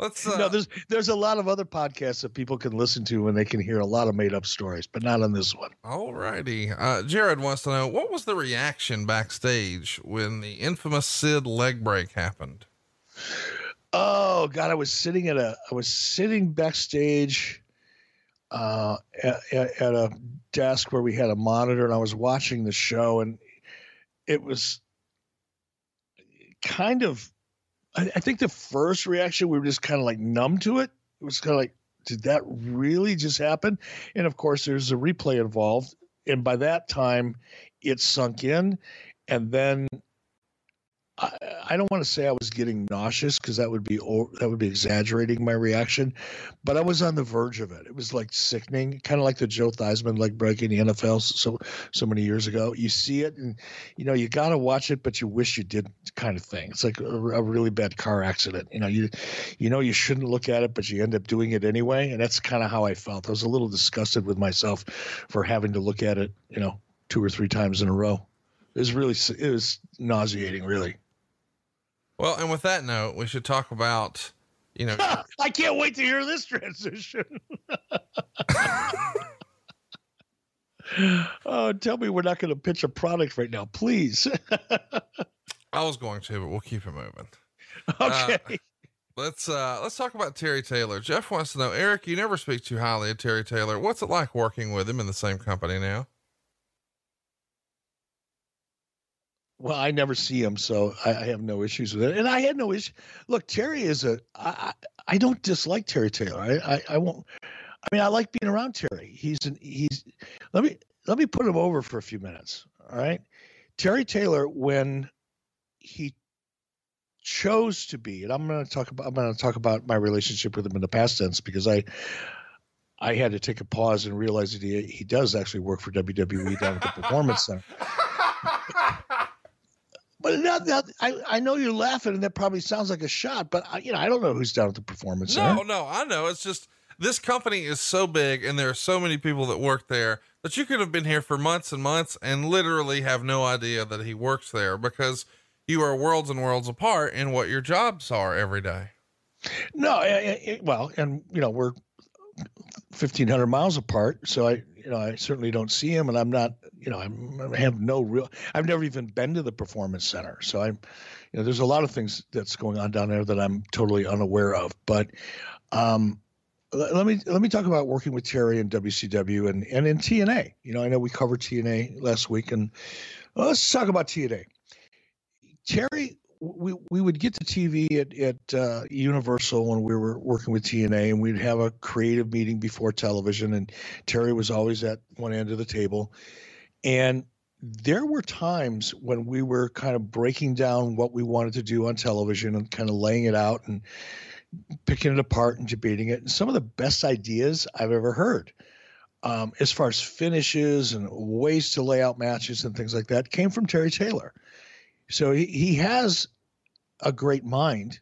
Let's. Uh, no, there's there's a lot of other podcasts that people can listen to and they can hear a lot of made up stories, but not on this one. All righty. Uh, Jared wants to know what was the reaction backstage when the infamous Sid leg break happened. Oh God, I was sitting at a I was sitting backstage uh, at, at a desk where we had a monitor, and I was watching the show, and it was kind of I, I think the first reaction we were just kind of like numb to it. It was kind of like, did that really just happen? And of course, there's a replay involved, and by that time, it sunk in, and then I, I don't want to say I was getting nauseous because that would be that would be exaggerating my reaction, but I was on the verge of it. It was like sickening, kind of like the Joe Theismann leg break in the NFL so so many years ago. You see it, and you know you got to watch it, but you wish you did, kind of thing. It's like a, a really bad car accident. You know you you know you shouldn't look at it, but you end up doing it anyway, and that's kind of how I felt. I was a little disgusted with myself for having to look at it, you know, two or three times in a row. It was really it was nauseating, really. Well, and with that note, we should talk about, you know, I can't wait to hear this transition. oh, tell me we're not going to pitch a product right now, please. I was going to, but we'll keep it moving. Okay. Uh, let's uh let's talk about Terry Taylor. Jeff wants to know, Eric, you never speak too highly of Terry Taylor. What's it like working with him in the same company now? Well, I never see him, so I, I, have no issues with it. And I had no issue. Look, Terry is a. I, I don't dislike Terry Taylor. I, I, I won't. I mean, I like being around Terry. He's an he's. Let me let me put him over for a few minutes. All right, Terry Taylor when he chose to be, and I'm going to talk about I'm going to talk about my relationship with him in the past tense because I I had to take a pause and realize that he he does actually work for WWE down at the Performance Center. But not, not, I, I know you're laughing, and that probably sounds like a shot. But I, you know, I don't know who's down at the performance. No, center. no, I know. It's just this company is so big, and there are so many people that work there that you could have been here for months and months and literally have no idea that he works there because you are worlds and worlds apart in what your jobs are every day. No, it, it, well, and you know we're fifteen hundred miles apart, so I, you know, I certainly don't see him, and I'm not you know, I'm, I have no real. I've never even been to the performance center, so I'm, you know, there's a lot of things that's going on down there that I'm totally unaware of. But um, let, let me let me talk about working with Terry and WCW and and in TNA. You know, I know we covered TNA last week, and well, let's talk about TNA. Terry we we would get to TV at at uh, Universal when we were working with TNA, and we'd have a creative meeting before television, and Terry was always at one end of the table, and there were times when we were kind of breaking down what we wanted to do on television and kind of laying it out and picking it apart and debating it. And some of the best ideas I've ever heard, um, as far as finishes and ways to lay out matches and things like that, came from Terry Taylor. So he, he has a great mind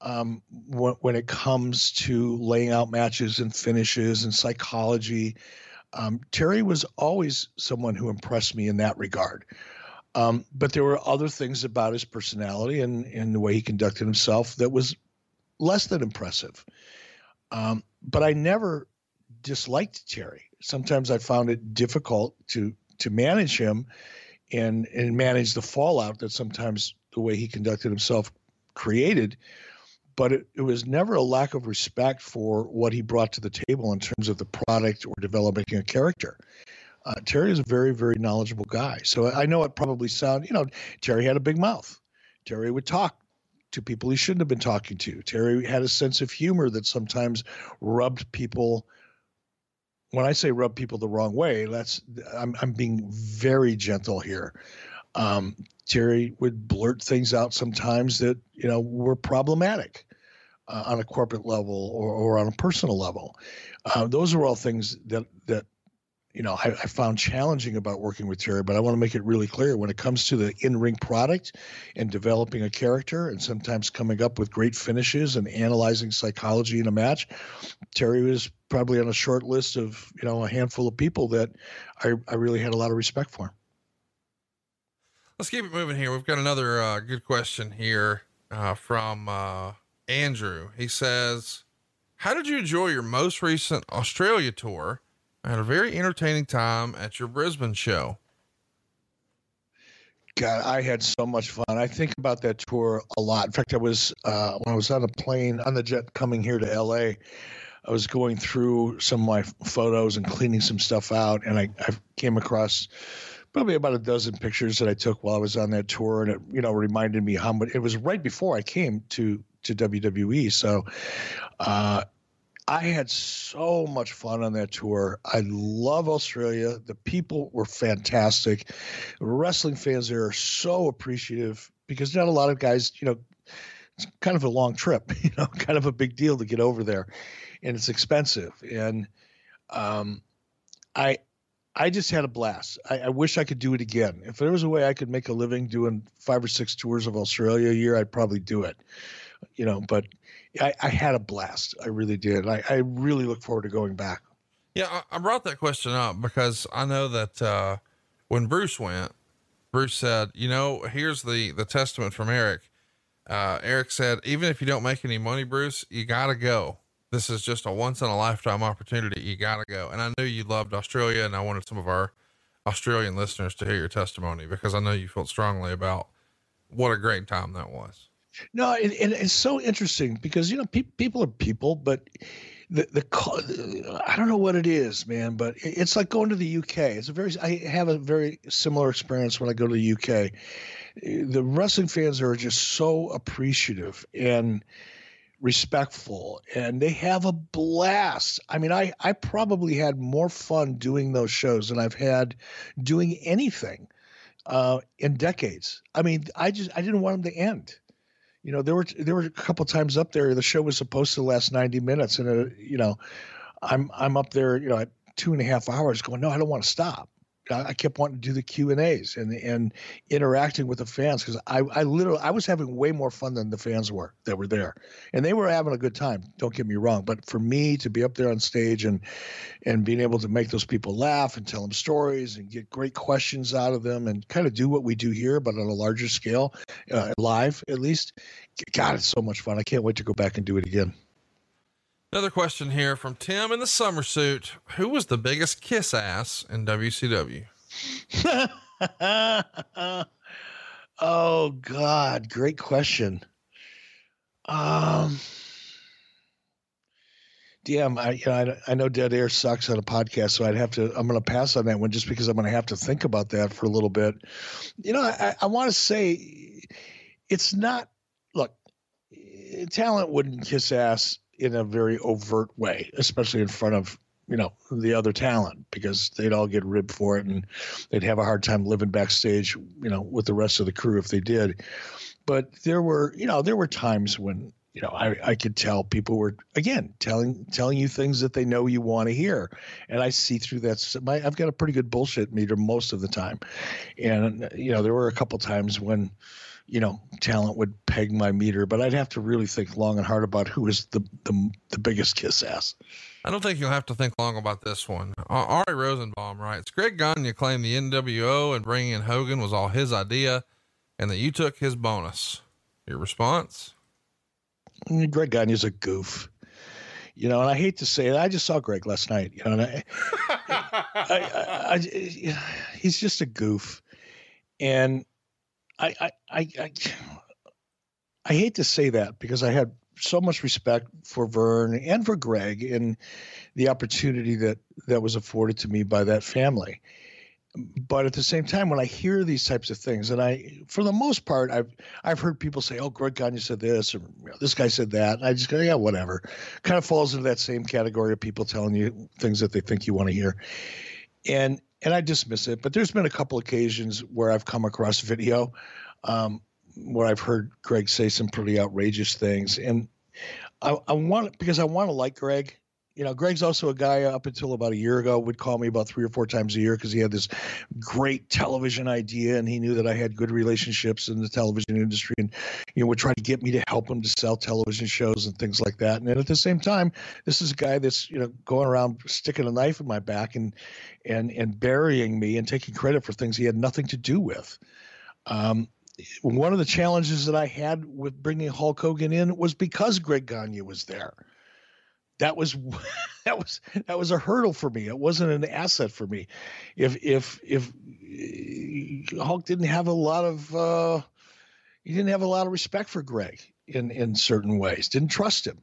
um, when, when it comes to laying out matches and finishes and psychology um, Terry was always someone who impressed me in that regard. Um, but there were other things about his personality and, and the way he conducted himself that was less than impressive. Um, but I never disliked Terry. Sometimes I found it difficult to to manage him and and manage the fallout that sometimes the way he conducted himself created. but it, it was never a lack of respect for what he brought to the table in terms of the product or developing a character. Uh, Terry is a very, very knowledgeable guy. So I know it probably sound, you know, Terry had a big mouth. Terry would talk to people he shouldn't have been talking to. Terry had a sense of humor that sometimes rubbed people. When I say rub people the wrong way, that's I'm I'm being very gentle here. Um, Terry would blurt things out sometimes that you know were problematic uh, on a corporate level or, or on a personal level. Uh, those are all things that that you know, I, I, found challenging about working with Terry, but I want to make it really clear when it comes to the in ring product and developing a character and sometimes coming up with great finishes and analyzing psychology in a match, Terry was probably on a short list of, you know, a handful of people that I, I really had a lot of respect for. Let's keep it moving here. We've got another uh, good question here uh, from uh, Andrew. He says, How did you enjoy your most recent Australia tour? I had a very entertaining time at your Brisbane show. God, I had so much fun. I think about that tour a lot. In fact, I was uh, when I was on a plane on the jet coming here to LA. I was going through some of my photos and cleaning some stuff out, and I, I came across probably about a dozen pictures that I took while I was on that tour, and it you know reminded me how much. It was right before I came to to WWE, so uh, I had so much fun on that tour. I love Australia. The people were fantastic. Wrestling fans there are so appreciative because not a lot of guys, you know, it's kind of a long trip, you know, kind of a big deal to get over there, and it's expensive. And um, I, I just had a blast. I, I, wish I could do it again. If there was a way I could make a living doing five or six tours of Australia a year, I'd probably do it. You know, but I, I had a blast. I really did. I, I really look forward to going back. Yeah, I, brought that question up because I know that uh, when Bruce went, Bruce said, "You know, here's the the testament from Eric." Uh, Eric said, "Even if you don't make any money, Bruce, you gotta go. This is just a once in a lifetime opportunity. You gotta go." And I knew you loved Australia, and I wanted some of our Australian listeners to hear your testimony because I know you felt strongly about what a great time that was. No, it, it, it's so interesting because you know pe- people are people, but the the I don't know what it is, man, but it's like going to the UK. It's a very I have a very similar experience when I go to the UK. The wrestling fans are just so appreciative and respectful and they have a blast. I mean, I I probably had more fun doing those shows than I've had doing anything uh, in decades. I mean, I just I didn't want them to end you know, there were there were a couple times up there. The show was supposed to last ninety minutes, and uh, you know, I'm I'm up there, you know, at two and a half hours, going, no, I don't want to stop. I kept wanting to do the Q and A's and and interacting with the fans because I I literally I was having way more fun than the fans were that were there, and they were having a good time. Don't get me wrong, but for me to be up there on stage and and being able to make those people laugh and tell them stories and get great questions out of them and kind of do what we do here, but on a larger scale, uh, live at least. God, it's so much fun. I can't wait to go back and do it again. Another question here from Tim in the summer suit. Who was the biggest kiss ass in WCW? oh God, great question. Um, damn, I, you know, I, I know dead air sucks on a podcast, so I'd have to. I'm going to pass on that one just because I'm going to have to think about that for a little bit. You know, I, I want to say it's not. Look, talent wouldn't kiss ass in a very overt way, especially in front of you know the other talent because they'd all get ribbed for it and they'd have a hard time living backstage you know with the rest of the crew if they did. But there were you know there were times when you know I, I could tell people were again telling telling you things that they know you want to hear. And i see through that my, i've got a pretty good bullshit meter most of the time. And you know there were a couple times when you know, talent would peg my meter, but I'd have to really think long and hard about who is the the, the biggest kiss ass. I don't think you'll have to think long about this one. Ari Rosenbaum writes, Greg Gagne claimed the NWO and bringing in Hogan was all his idea and that you took his bonus. Your response? Mm, Greg Gagne is a goof. You know, and I hate to say it. I just saw Greg last night. You know, and I, I, I, I, he's just a goof. And I, I, I, I, hate to say that because I had so much respect for Verne and for Greg and the opportunity that that was afforded to me by that family. But at the same time, when I hear these types of things, and I, for the most part, I've I've heard people say, "Oh, Greg Gagne said this," or you know, "This guy said that," I just go, "Yeah, whatever." Kind of falls into that same category of people telling you things that they think you want to hear, and and I dismiss it. But there's been a couple occasions where I've come across video um, where I've heard Greg say some pretty outrageous things, and I, I want because I want to like Greg. You know, Greg's also a guy up until about a year ago would call me about three or four times a year because he had this great television idea and he knew that I had good relationships in the television industry and you know would try to get me to help him to sell television shows and things like that. And at the same time, this is a guy that's you know going around sticking a knife in my back and and and burying me and taking credit for things he had nothing to do with. Um, one of the challenges that I had with bringing Hulk Hogan in was because Greg Gagne was there. That was that was that was a hurdle for me. It wasn't an asset for me. If if if uh, Hulk didn't have a lot of uh, he didn't have a lot of respect for Greg in in certain ways. Didn't trust him,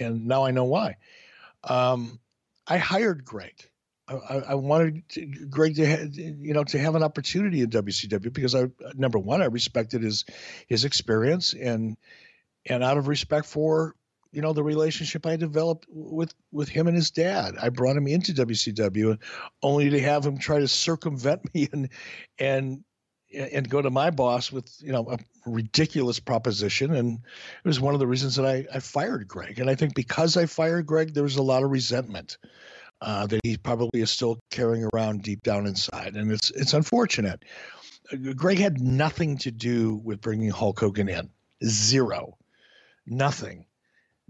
and now I know why. Um, I hired Greg I, I wanted to, Greg to have, you know to have an opportunity in WCW because I number one I respected his his experience and and out of respect for you know the relationship I developed with with him and his dad. I brought him into WCW only to have him try to circumvent me and and and go to my boss with you know a ridiculous proposition. And it was one of the reasons that I, I fired Greg. And I think because I fired Greg there was a lot of resentment uh, that he probably is still carrying around deep down inside, and it's it's unfortunate. Greg had nothing to do with bringing Hulk Hogan in. Zero, nothing,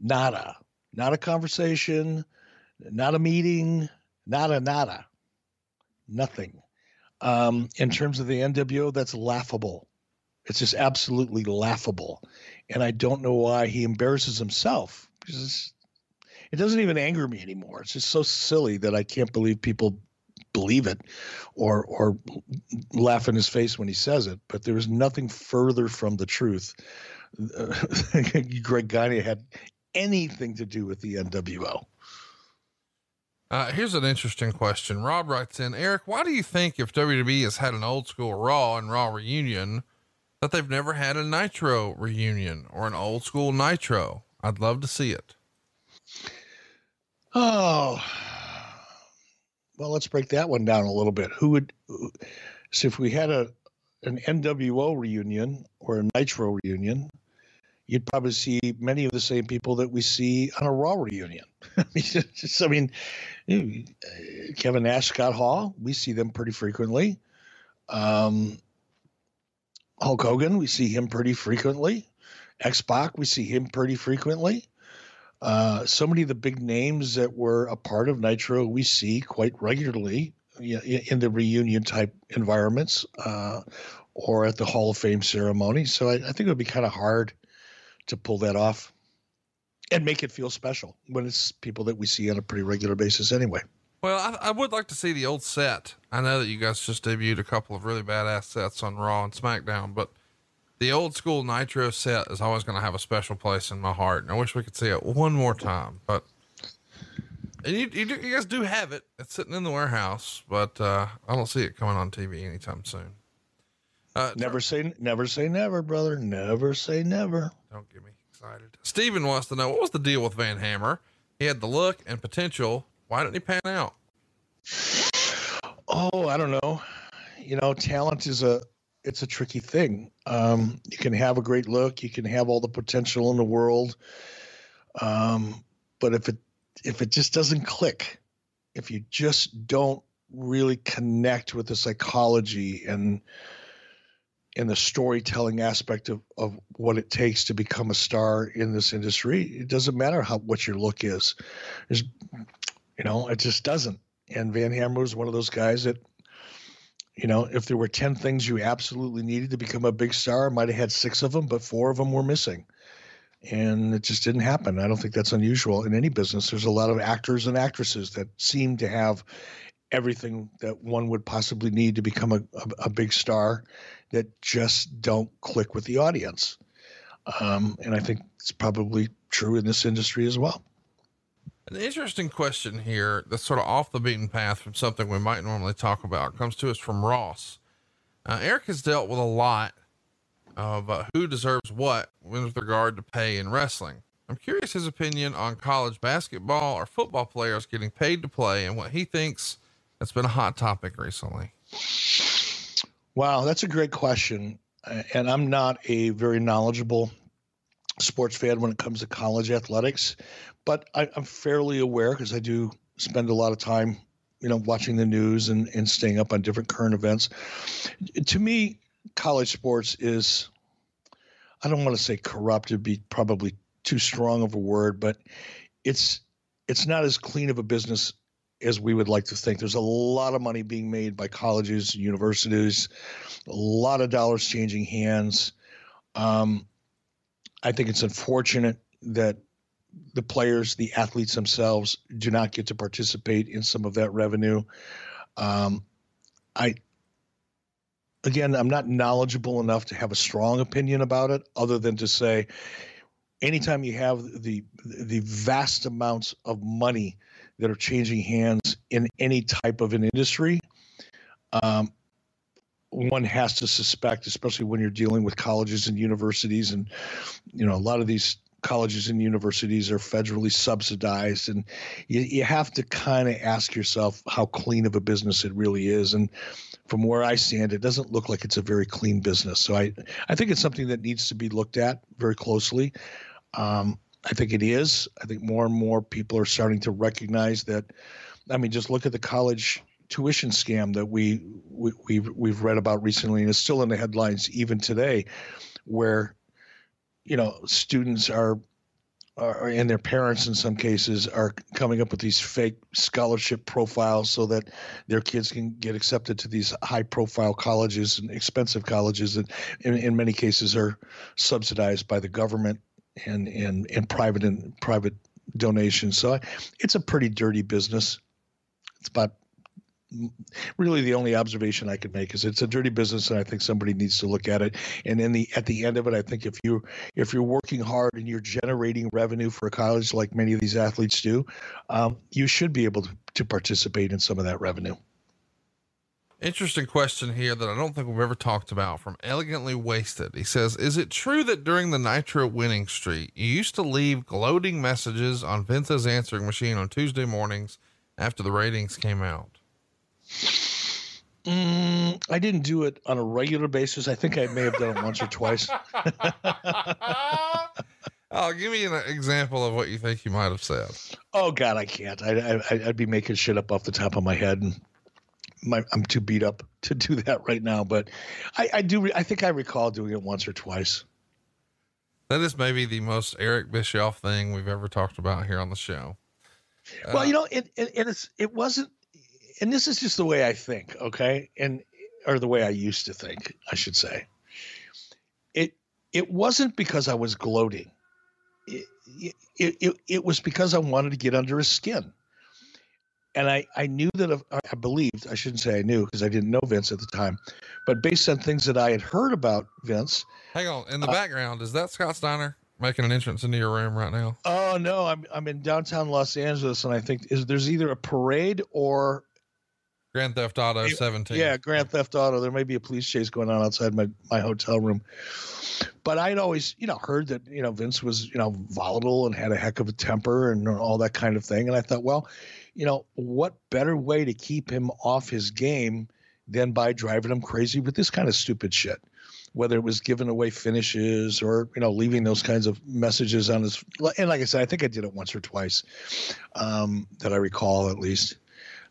nada, not a conversation, not a meeting, nada, nada, nothing. Um, in terms of the NWO, that's laughable. It's just absolutely laughable, and I don't know why he embarrasses himself because it doesn't even anger me anymore. It's just so silly that I can't believe people believe it or or laugh in his face when he says it. But there is nothing further from the truth. Greg Gagne had anything to do with the NWO. Uh, here's an interesting question. Rob writes in, Eric, why do you think if WWE has had an old school Raw and Raw reunion, that they've never had a Nitro reunion or an old school Nitro? I'd love to see it. Oh, well, let's break that one down a little bit. Who would, so if we had a an NWO reunion or a Nitro reunion, you'd probably see many of the same people that we see on a Raw reunion. I mean, Kevin Nash, Scott Hall, we see them pretty frequently. Um, Hulk Hogan, we see him pretty frequently. X Pac, we see him pretty frequently. Uh, so many of the big names that were a part of Nitro we see quite regularly in the reunion type environments uh, or at the Hall of Fame ceremony. So I, I think it would be kind of hard to pull that off and make it feel special when it's people that we see on a pretty regular basis anyway. Well, I, I, would like to see the old set. I know that you guys just debuted a couple of really badass sets on Raw and SmackDown, but the old school Nitro set is always going to have a special place in my heart. And I wish we could see it one more time, but and you, you, do, you guys do have it. It's sitting in the warehouse, but, uh, I don't see it coming on TV anytime soon. Uh, never say, never say never, brother. Never say never. Don't get me excited. Steven wants to know what was the deal with Van Hammer? He had the look and potential. Why didn't he pan out? Oh, I don't know. You know, talent is a, it's a tricky thing. Um, you can have a great look, you can have all the potential in the world, um, but if it if it just doesn't click, if you just don't really connect with the psychology and and the storytelling aspect of, of what it takes to become a star in this industry, it doesn't matter how what your look is. There's, you know, it just doesn't. And Van Hammer was one of those guys that you know, if there were 10 things you absolutely needed to become a big star, might have had six of them, but four of them were missing. And it just didn't happen. I don't think that's unusual in any business. There's a lot of actors and actresses that seem to have everything that one would possibly need to become a, a, a big star that just don't click with the audience. Um, and I think it's probably true in this industry as well. An interesting question here that's sort of off the beaten path from something we might normally talk about comes to us from Ross. Uh, Eric has dealt with a lot of uh, who deserves what with regard to pay in wrestling. I'm curious his opinion on college basketball or football players getting paid to play and what he thinks that's been a hot topic recently. Wow, that's a great question. Uh, and I'm not a very knowledgeable sports fan when it comes to college athletics, but I, am fairly aware because I do spend a lot of time, you know, watching the news and, and staying up on different current events. To me, college sports is, I don't want to say corrupt, it'd be probably too strong of a word, but it's it's not as clean of a business as we would like to think. There's a lot of money being made by colleges, universities, a lot of dollars changing hands. Um, I think it's unfortunate that the players, the athletes themselves, do not get to participate in some of that revenue. Um, I again, I'm not knowledgeable enough to have a strong opinion about it, other than to say, anytime you have the the vast amounts of money that are changing hands in any type of an industry, um, one has to suspect, especially when you're dealing with colleges and universities, and you know a lot of these colleges and universities are federally subsidized and you, you have to kind of ask yourself how clean of a business it really is. And from where i stand it doesn't look like it's a very clean business. So i i think it's something that needs to be looked at very closely. Um, i think it is. I think more and more people are starting to recognize that i mean just look at the college tuition scam that we, we we've we've read about recently and it's still in the headlines even today where you know students are are, and their parents in some cases are coming up with these fake scholarship profiles so that their kids can get accepted to these high profile colleges and expensive colleges that in, in many cases are subsidized by the government and and, and private and private donations so it's a pretty dirty business it's about really the only observation I could make is it's a dirty business, and I think somebody needs to look at it. And in the at the end of it, I think if you if you're working hard and you're generating revenue for a college like many of these athletes do, um, you should be able to, to participate in some of that revenue. Interesting question here that I don't think we've ever talked about from Elegantly Wasted. He says, Is it true that during the Nitro winning streak, you used to leave gloating messages on Vince's answering machine on Tuesday mornings after the ratings came out? Mm, I didn't do it on a regular basis. I think I may have done it once or twice. oh, give me an example of what you think you might have said. Oh God, I can't. I, I would be making shit up off the top of my head, and my, I'm too beat up to do that right now. But I, I do. I think I recall doing it once or twice. That is maybe the most Eric Bischoff thing we've ever talked about here on the show. Well, uh, you know, it, it, it's it wasn't and this is just the way I think, okay? And or the way I used to think, I should say. It it wasn't because I was gloating. It, it, it, it was because I wanted to get under his skin. And I, I knew that I believed, I shouldn't say I knew because I didn't know Vince at the time, but based on things that I had heard about Vince. Hang on. In the uh, background, is that Scott Steiner making an entrance into your room right now? Oh, no. I'm, I'm in downtown Los Angeles, and I think is there's either a parade or Grand Theft Auto 17. Yeah, Grand Theft Auto. There may be a police chase going on outside my, my hotel room. But I'd always, you know, heard that, you know, Vince was, you know, volatile and had a heck of a temper and all that kind of thing. And I thought, well, you know, what better way to keep him off his game than by driving him crazy with this kind of stupid shit? Whether it was giving away finishes or, you know, leaving those kinds of messages on his. And like I said, I think I did it once or twice um, that I recall at least.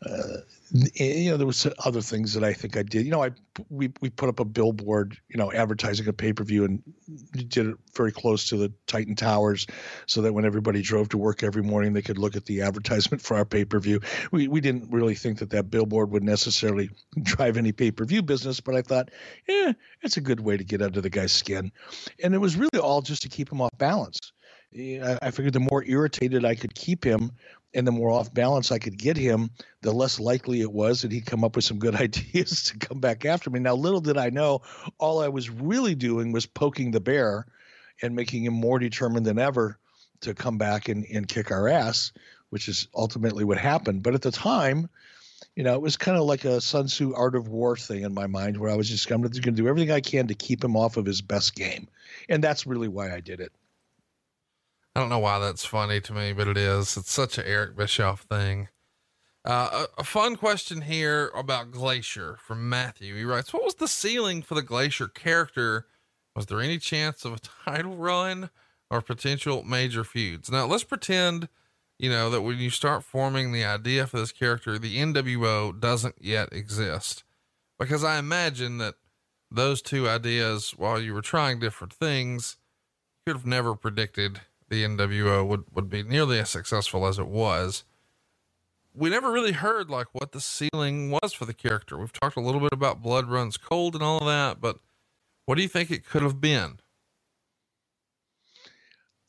Uh, you know, there was other things that I think I did. You know, I we we put up a billboard, you know, advertising a pay per view, and did it very close to the Titan Towers, so that when everybody drove to work every morning, they could look at the advertisement for our pay per view. We we didn't really think that that billboard would necessarily drive any pay per view business, but I thought, yeah, it's a good way to get under the guy's skin, and it was really all just to keep him off balance. I figured the more irritated I could keep him and the more off balance I could get him, the less likely it was that he'd come up with some good ideas to come back after me. Now, little did I know, all I was really doing was poking the bear and making him more determined than ever to come back and, and kick our ass, which is ultimately what happened. But at the time, you know, it was kind of like a Sun Tzu Art of War thing in my mind where I was just going to do everything I can to keep him off of his best game. And that's really why I did it. I don't know why that's funny to me, but it is. It's such an Eric Bischoff thing. Uh, a, a, fun question here about Glacier from Matthew. He writes, What was the ceiling for the Glacier character? Was there any chance of a title run or potential major feuds? Now, let's pretend, you know, that when you start forming the idea for this character, the NWO doesn't yet exist. Because I imagine that those two ideas, while you were trying different things, could have never predicted the NWO would, would be nearly as successful as it was. We never really heard like what the ceiling was for the character. We've talked a little bit about Blood Runs Cold and all of that, but what do you think it could have been?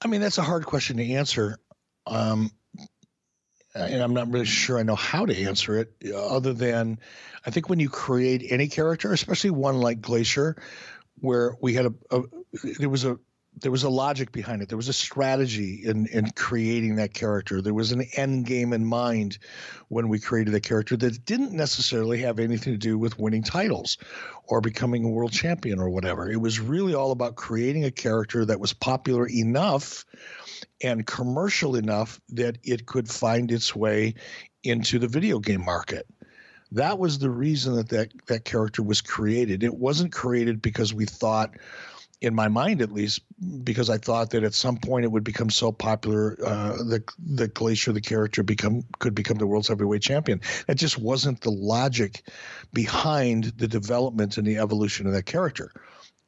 I mean, that's a hard question to answer. Um, and I'm not really sure I know how to answer it, other than I think when you create any character, especially one like Glacier, where we had a, a there was a there was a logic behind it. There was a strategy in in creating that character. There was an end game in mind when we created that character that didn't necessarily have anything to do with winning titles or becoming a world champion or whatever. It was really all about creating a character that was popular enough and commercial enough that it could find its way into the video game market. That was the reason that that, that character was created. It wasn't created because we thought in my mind at least, because I thought that at some point it would become so popular uh, that the Glacier, the character, become could become the world's heavyweight champion. That just wasn't the logic behind the development and the evolution of that character.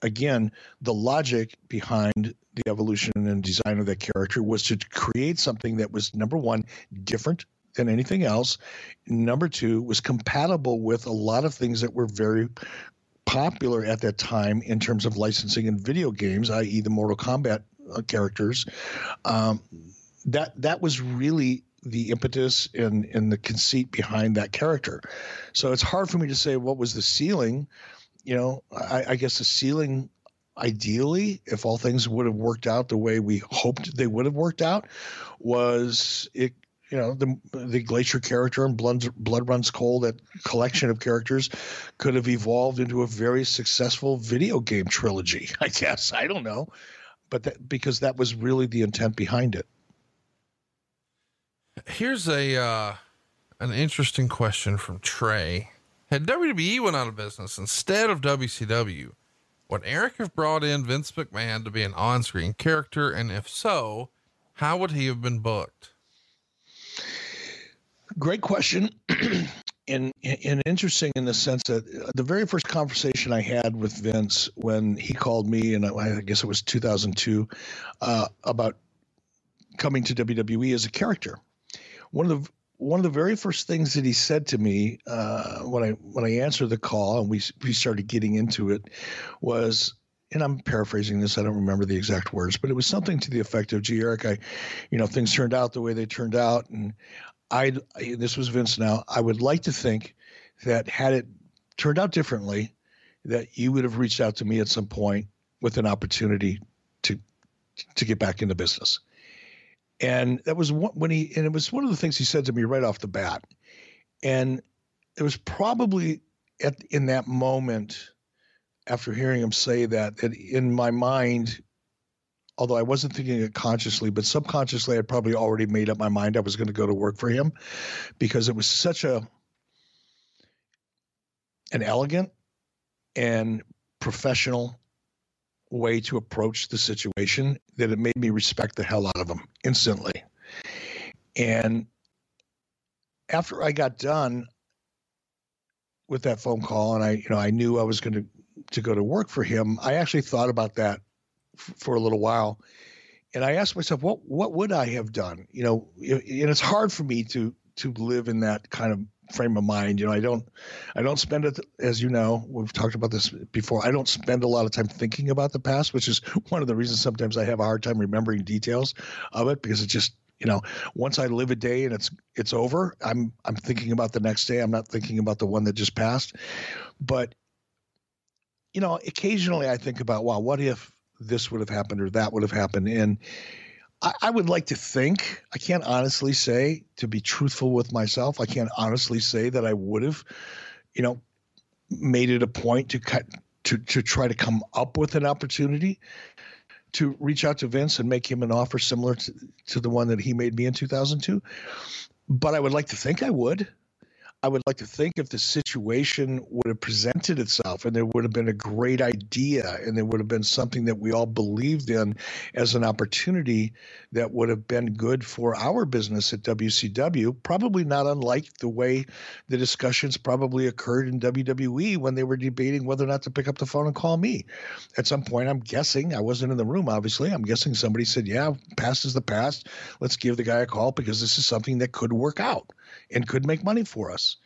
Again, the logic behind the evolution and design of that character was to create something that was number one different than anything else. Number two was compatible with a lot of things that were very popular at that time in terms of licensing in video games, i.e., the Mortal Kombat uh, characters. Um, that that was really the impetus and and the conceit behind that character. So it's hard for me to say what was the ceiling. You know, I, I guess the ceiling ideally, if all things would have worked out the way we hoped they would have worked out, was it you know the the glacier character and blood blood runs cold that collection of characters could have evolved into a very successful video game trilogy i guess. I don't know. But that because that was really the intent behind it. Here's a uh an interesting question from trey. Had wwe went out of business instead of wcw would eric have brought in vince mcmahon to be an on-screen character? And if so how would he have been booked Great question. and, and interesting in the sense that uh, the very first conversation I had with Vince when he called me, and I guess it was 2002, uh, about coming to WWE as a character. One of the one of the very first things that he said to me uh, when I when I answered the call and we we started getting into it was, and I'm paraphrasing this, I don't remember the exact words, but it was something to the effect of, "Gee, Eric, I, you know, things turned out the way they turned out, and I this was Vince now. I would like to think that had it turned out differently, that you would have reached out to me at some point with an opportunity to to get back into business. And that was one, when he and it was one of the things he said to me right off the bat. And it was probably at in that moment after hearing him say that that in my mind although I wasn't thinking it consciously, but subconsciously, I'd probably already made up my mind I was going to go to work for him because it was such a an elegant and professional way to approach the situation that it made me respect the hell out of him instantly. And after I got done with that phone call and I, you know, I knew I was going to to go to work for him, I actually thought about that for a little while. And I asked myself, what what would I have done? You know, and it's hard for me to to live in that kind of frame of mind. You know, I don't I don't spend it as you know, we've talked about this before. I don't spend a lot of time thinking about the past, which is one of the reasons sometimes I have a hard time remembering details of it because it just you know once i live a day and it's it's over i'm i'm thinking about the next day i'm not thinking about the one that just passed but you know occasionally i think about wow what if this would have happened or that would have happened. And I, I would like to think, I can't honestly say, to be truthful with myself, I can't honestly say that I would have, you know, made it a point to cut to to try to come up with an opportunity to reach out to Vince and make him an offer similar to, to the one that he made me in 2002. But I would like to think I would. I would like to think if the situation would have presented itself and there would have been a great idea and there would have been something that we all believed in as an opportunity that would have been good for our business at WCW, probably not unlike the way the discussions probably occurred in WWE when they were debating whether or not to pick up the phone and call me. At some point, I'm guessing, I wasn't in the room, obviously, I'm guessing somebody said, Yeah, past is the past. Let's give the guy a call because this is something that could work out and could make money for us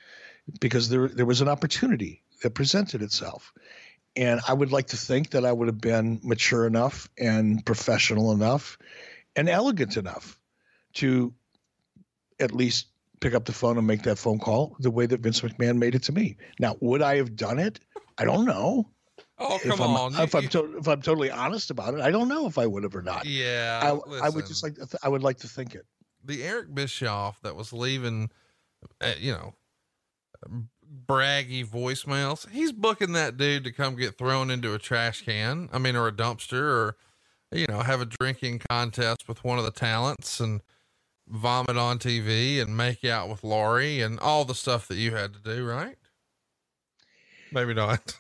because there there was an opportunity that presented itself. And I would like to think that I would have been mature enough and professional enough and elegant enough to at least pick up the phone and make that phone call the way that Vince McMahon made it to me. Now, would I have done it? I don't know. Oh come if I'm, on! If I'm to, if I'm totally honest about it, I don't know if I would have or not. yeah, I, I would just like to th- I would like to think it. The Eric Bischoff that was leaving, uh, you know, braggy voicemails. He's booking that dude to come get thrown into a trash can. I mean, or a dumpster, or you know, have a drinking contest with one of the talents and vomit on TV and make out with Lori and all the stuff that you had to do, right? Maybe not.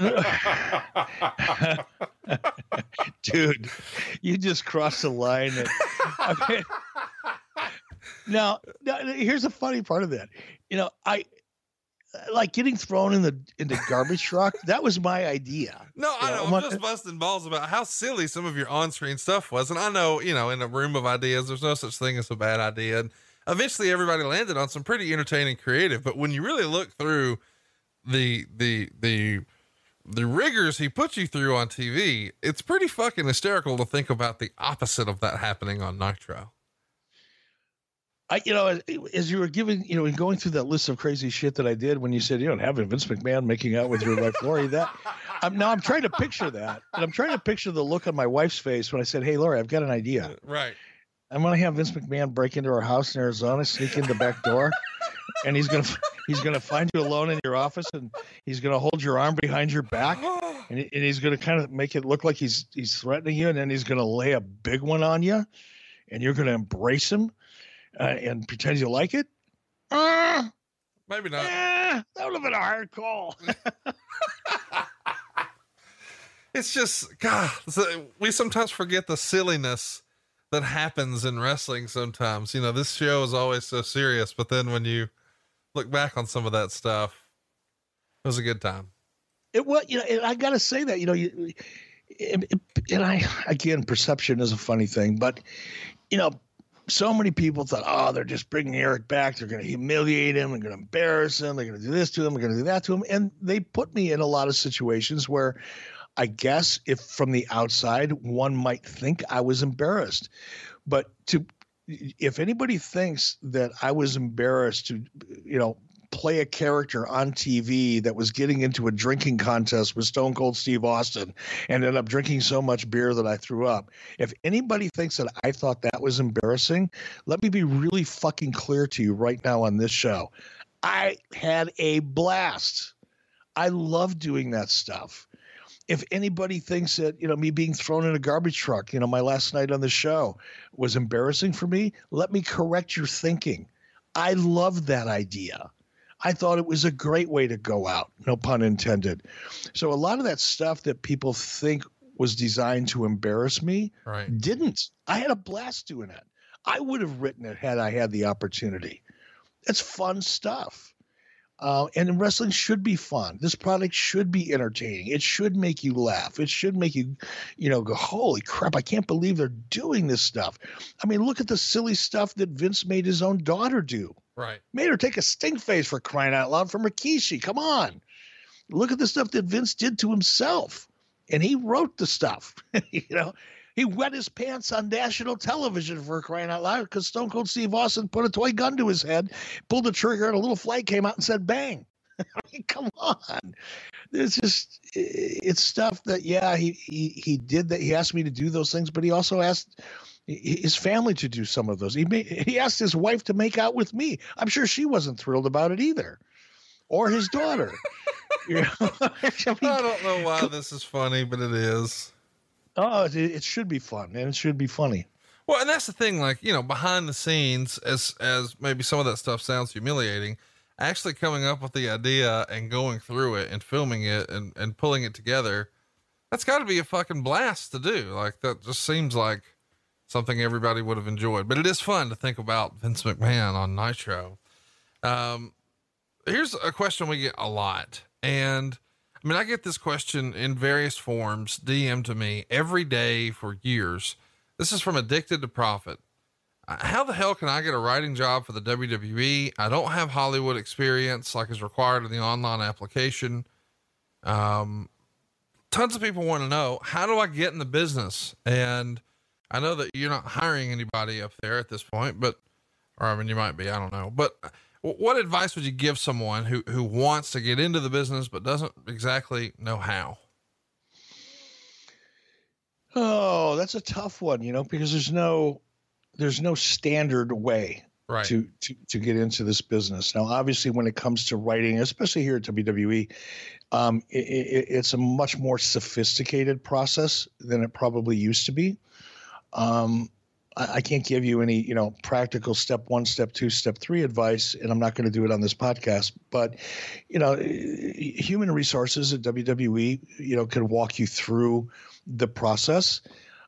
Dude, you just crossed the line. I mean, now, now, here's the funny part of that. You know, I like getting thrown in the in the garbage truck. That was my idea. No, I know. I'm I'm just uh, busting balls about how silly some of your on-screen stuff was, and I know, you know, in a room of ideas, there's no such thing as a bad idea. And eventually, everybody landed on some pretty entertaining, creative. But when you really look through the the the the rigors he put you through on TV, it's pretty fucking hysterical to think about the opposite of that happening on Nitro. I, you know, as, you were giving, you know, and going through that list of crazy shit that I did when you said, you don't have Vince McMahon making out with your wife Lori, that I'm now I'm trying to picture that, and I'm trying to picture the look on my wife's face when I said, "Hey, Lori, I've got an idea. Right. I'm gonna have Vince McMahon break into our house in Arizona, sneak in the back door, and he's gonna he's gonna find you alone in your office, and he's gonna hold your arm behind your back, and, he- and he's gonna kind of make it look like he's he's threatening you, and then he's gonna lay a big one on you, and you're gonna embrace him, uh, and pretend you like it. Ah, Maybe not. ah, that would have been a hard call. it's just God. We sometimes forget the silliness that happens in wrestling. Sometimes, you know, this show is always so serious, but then when you look back on some of that stuff, it was a good time. It was, you know, and I gotta say that, you know, you, and, and I again, perception is a funny thing, but you know, so many people thought, oh, they're just bringing Eric back. They're going to humiliate him. They're going to embarrass him. They're going to do this to him. They're going to do that to him. And they put me in a lot of situations where I guess if from the outside, one might think I was embarrassed. But to, if anybody thinks that I was embarrassed to, you know, play a character on TV that was getting into a drinking contest with Stone Cold Steve Austin and ended up drinking so much beer that I threw up. If anybody thinks that I thought that was embarrassing, let me be really fucking clear to you right now on this show. I had a blast. I love doing that stuff. If anybody thinks that, you know, me being thrown in a garbage truck, you know, my last night on the show was embarrassing for me, let me correct your thinking. I love that idea. I thought it was a great way to go out, no pun intended. So a lot of that stuff that people think was designed to embarrass me Right. didn't. I had a blast doing it. I would have written it had I had the opportunity. It's fun stuff. Uh, and wrestling should be fun. This product should be entertaining. It should make you laugh. It should make you, you know, go, holy crap, I can't believe they're doing this stuff. I mean, look at the silly stuff that Vince made his own daughter do Right. made her take a stink face for crying out loud from Rikishi. Come on. Look at the stuff that Vince did to himself. And he wrote the stuff. you know, he wet his pants on national television for crying out loud because Stone Cold Steve Austin put a toy gun to his head, pulled the trigger, and a little flag came out and said bang. I mean, come on. There's just it's stuff that yeah, he he he did that. He asked me to do those things, but he also asked his family to do some of those. He made, he asked his wife to make out with me. I'm sure she wasn't thrilled about it either, or his daughter. you know? I, mean, I, don't know why this is funny, but it is. Oh, it, it should be fun, and it should be funny. Well, and that's the thing, like, you know, behind the scenes, as as maybe some of that stuff sounds humiliating, actually coming up with the idea and going through it and filming it and, and pulling it together, that's gotta be a fucking blast to do. Like that just seems like something everybody would have enjoyed. But it is fun to think about Vince McMahon on Nitro. Um here's a question we get a lot. And I mean, I get this question in various forms, DM to me every day for years. This is from Addicted to Profit. Uh, how the hell can I get a writing job for the WWE? I don't have Hollywood experience like is required in the online application. Um, tons of people want to know how do I get in the business? And I know that you're not hiring anybody up there at this point, but, or I mean, you might be, I don't know, but what advice would you give someone who, who wants to get into the business, but doesn't exactly know how? Oh, that's a tough one, you know, because there's no, there's no standard way right. to, to, to get into this business. Now, obviously when it comes to writing, especially here at WWE, um, it, it, it's a much more sophisticated process than it probably used to be. Um, I can't give you any, you know, practical step one, step two, step three advice, and I'm not going to do it on this podcast. But, you know, human resources at WWE, you know, can walk you through the process.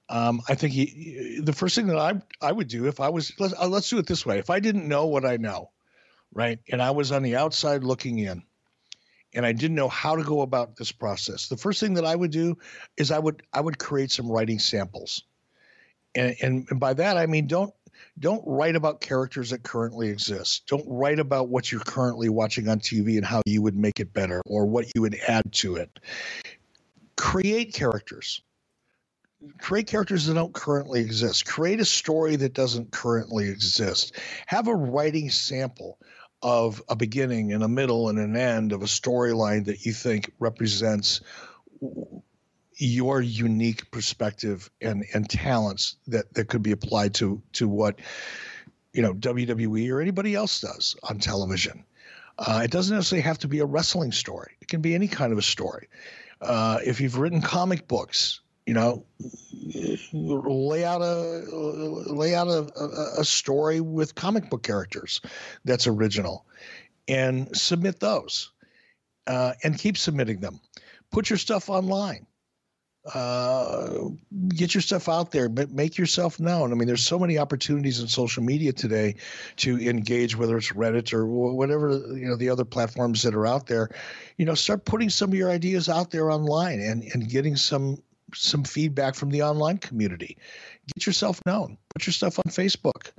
Um, I think he, the first thing that I I would do if I was let's uh, let's do it this way. If I didn't know what I know, right, and I was on the outside looking in, and I didn't know how to go about this process, the first thing that I would do is I would I would create some writing samples and, and, by that I mean don't don't write about characters that currently exist. Don't write about what you're currently watching on TV and how you would make it better or what you would add to it. Create characters. Create characters that don't currently exist. Create a story that doesn't currently exist. Have a writing sample of a beginning and a middle and an end of a storyline that you think represents your unique perspective and and talents that that could be applied to to what you know WWE or anybody else does on television. Uh, it doesn't necessarily have to be a wrestling story. It can be any kind of a story. Uh, if you've written comic books, you know, lay out a lay out a, a, story with comic book characters that's original, and submit those, uh, and keep submitting them. Put your stuff online uh, get your stuff out there, but make yourself known. I mean, there's so many opportunities in social media today to engage, whether it's Reddit or whatever you know the other platforms that are out there. You know, start putting some of your ideas out there online and and getting some some feedback from the online community. Get yourself known. Put your stuff on Facebook.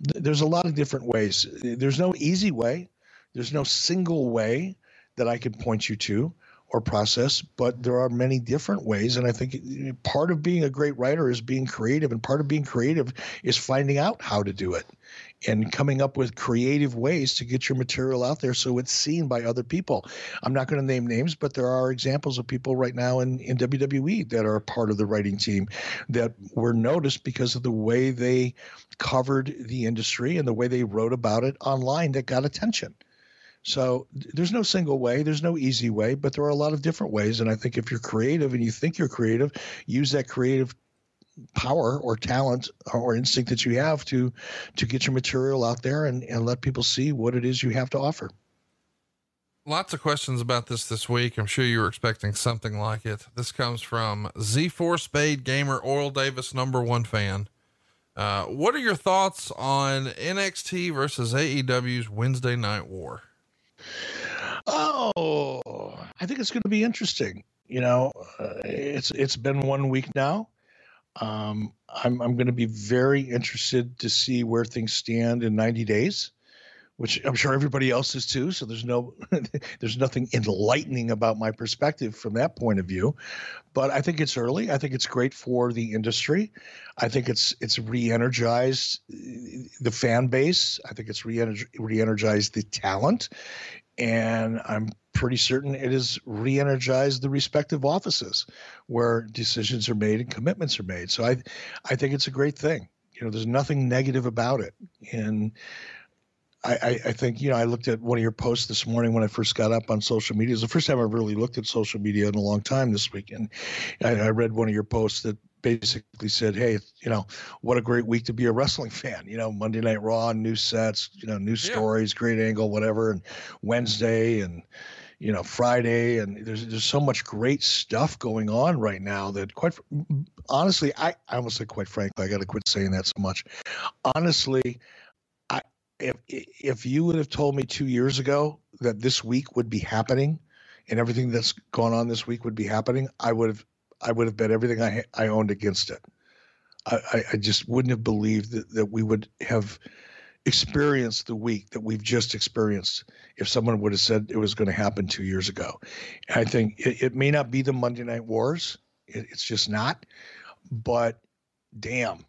There's a lot of different ways. There's no easy way. There's no single way that I can point you to or process, but there are many different ways. And I think part of being a great writer is being creative, and part of being creative is finding out how to do it and coming up with creative ways to get your material out there so it's seen by other people. I'm not going to name names, but there are examples of people right now in, in WWE that are part of the writing team that were noticed because of the way they covered the industry and the way they wrote about it online that got attention. So there's no single way, there's no easy way, but there are a lot of different ways. And I think if you're creative and you think you're creative, use that creative power or talent or instinct that you have to to get your material out there and, and let people see what it is you have to offer. Lots of questions about this this week. I'm sure you were expecting something like it. This comes from Z4 Spade Gamer Oil Davis, number one fan. Uh, what are your thoughts on NXT versus AEW's Wednesday Night War? Oh, I think it's going to be interesting. You know, uh, it's it's been one week now. Um, I'm I'm going to be very interested to see where things stand in 90 days, which I'm sure everybody else is too. So there's no there's nothing enlightening about my perspective from that point of view. But I think it's early. I think it's great for the industry. I think it's it's re-energized uh, the fan base. I think it's re-energized the talent and I'm pretty certain it has re-energized the respective offices where decisions are made and commitments are made. So I, I think it's a great thing. You know, there's nothing negative about it, and I, I, think you know I looked at one of your posts this morning when I first got up on social media. It's the first time I've really looked at social media in a long time this week, and I, I read one of your posts that basically said, "Hey, you know, what a great week to be a wrestling fan. You know, Monday Night Raw, new sets, you know, new stories, yeah. great angle, whatever, and Wednesday and." you know Friday and there's there's so much great stuff going on right now that quite honestly I I almost say quite frankly I got to quit saying that so much. Honestly, if if you would have told me two years ago that this week would be happening and everything that's gone on this week would be happening, I would have I would have bet everything I I owned against it. I, I just wouldn't have believed that, that we would have experienced the week that we've just experienced if someone would have said it was going to happen two years ago. I think it, it may not be the Monday Night Wars. It, it's just not. But damn,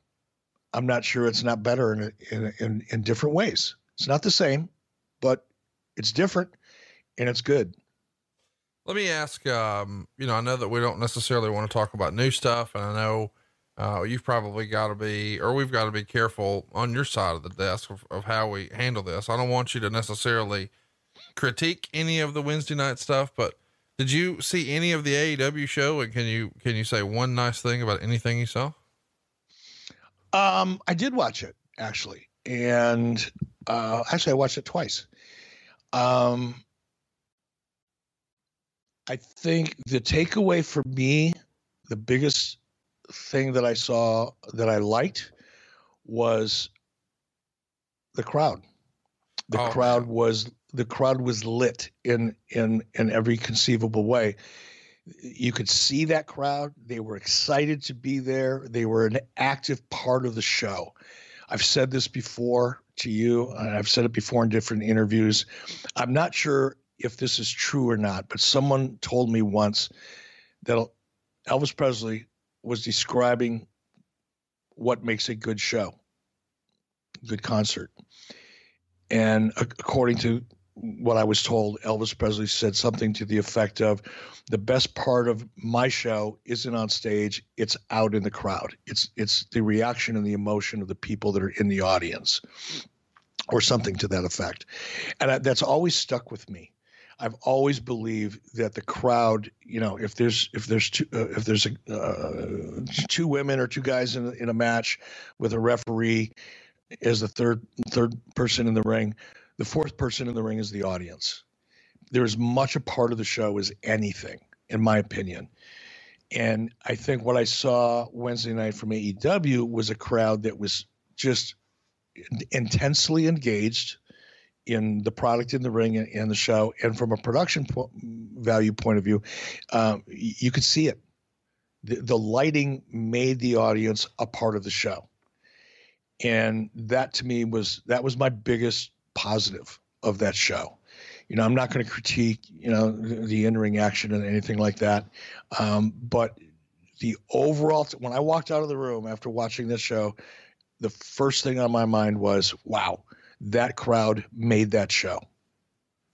I'm not sure it's not better in, in, in, in different ways. It's not the same, but it's different and it's good. Let me ask, um, you know, I know that we don't necessarily want to talk about new stuff and I know, uh, you've probably got to be, or we've got to be careful on your side of the desk of, of how we handle this. I don't want you to necessarily critique any of the Wednesday night stuff, but did you see any of the AEW show? And can you, can you say one nice thing about anything you saw? Um, I did watch it actually, and uh, actually, I watched it twice. Um, I think the takeaway for me, the biggest thing that I saw that I liked was the crowd. The oh, crowd was the crowd was lit in in in every conceivable way you could see that crowd. They were excited to be there. They were an active part of the show. I've said this before to you, and I've said it before in different interviews. I'm not sure if this is true or not, but someone told me once that Elvis Presley was describing what makes a good show, good concert. And according to what I was told, Elvis Presley said something to the effect of, "The best part of my show isn't on stage; it's out in the crowd. It's it's the reaction and the emotion of the people that are in the audience, or something to that effect." And I, that's always stuck with me. I've always believed that the crowd, you know, if there's if there's two uh, if there's a, uh, two women or two guys in in a match with a referee as the third third person in the ring the fourth person in the ring is the audience. They're as much a part of the show as anything, in my opinion. And I think what I saw Wednesday night from AEW was a crowd that was just intensely engaged in the product in the ring and, the show. And from a production po- value point of view, um, you could see it. The, the lighting made the audience a part of the show. And that to me was that was my biggest positive of that show. You know, I'm not going to critique, you know, the in-ring action and anything like that. Um, but the overall, when I walked out of the room after watching this show, the first thing on my mind was, wow, that crowd made that show.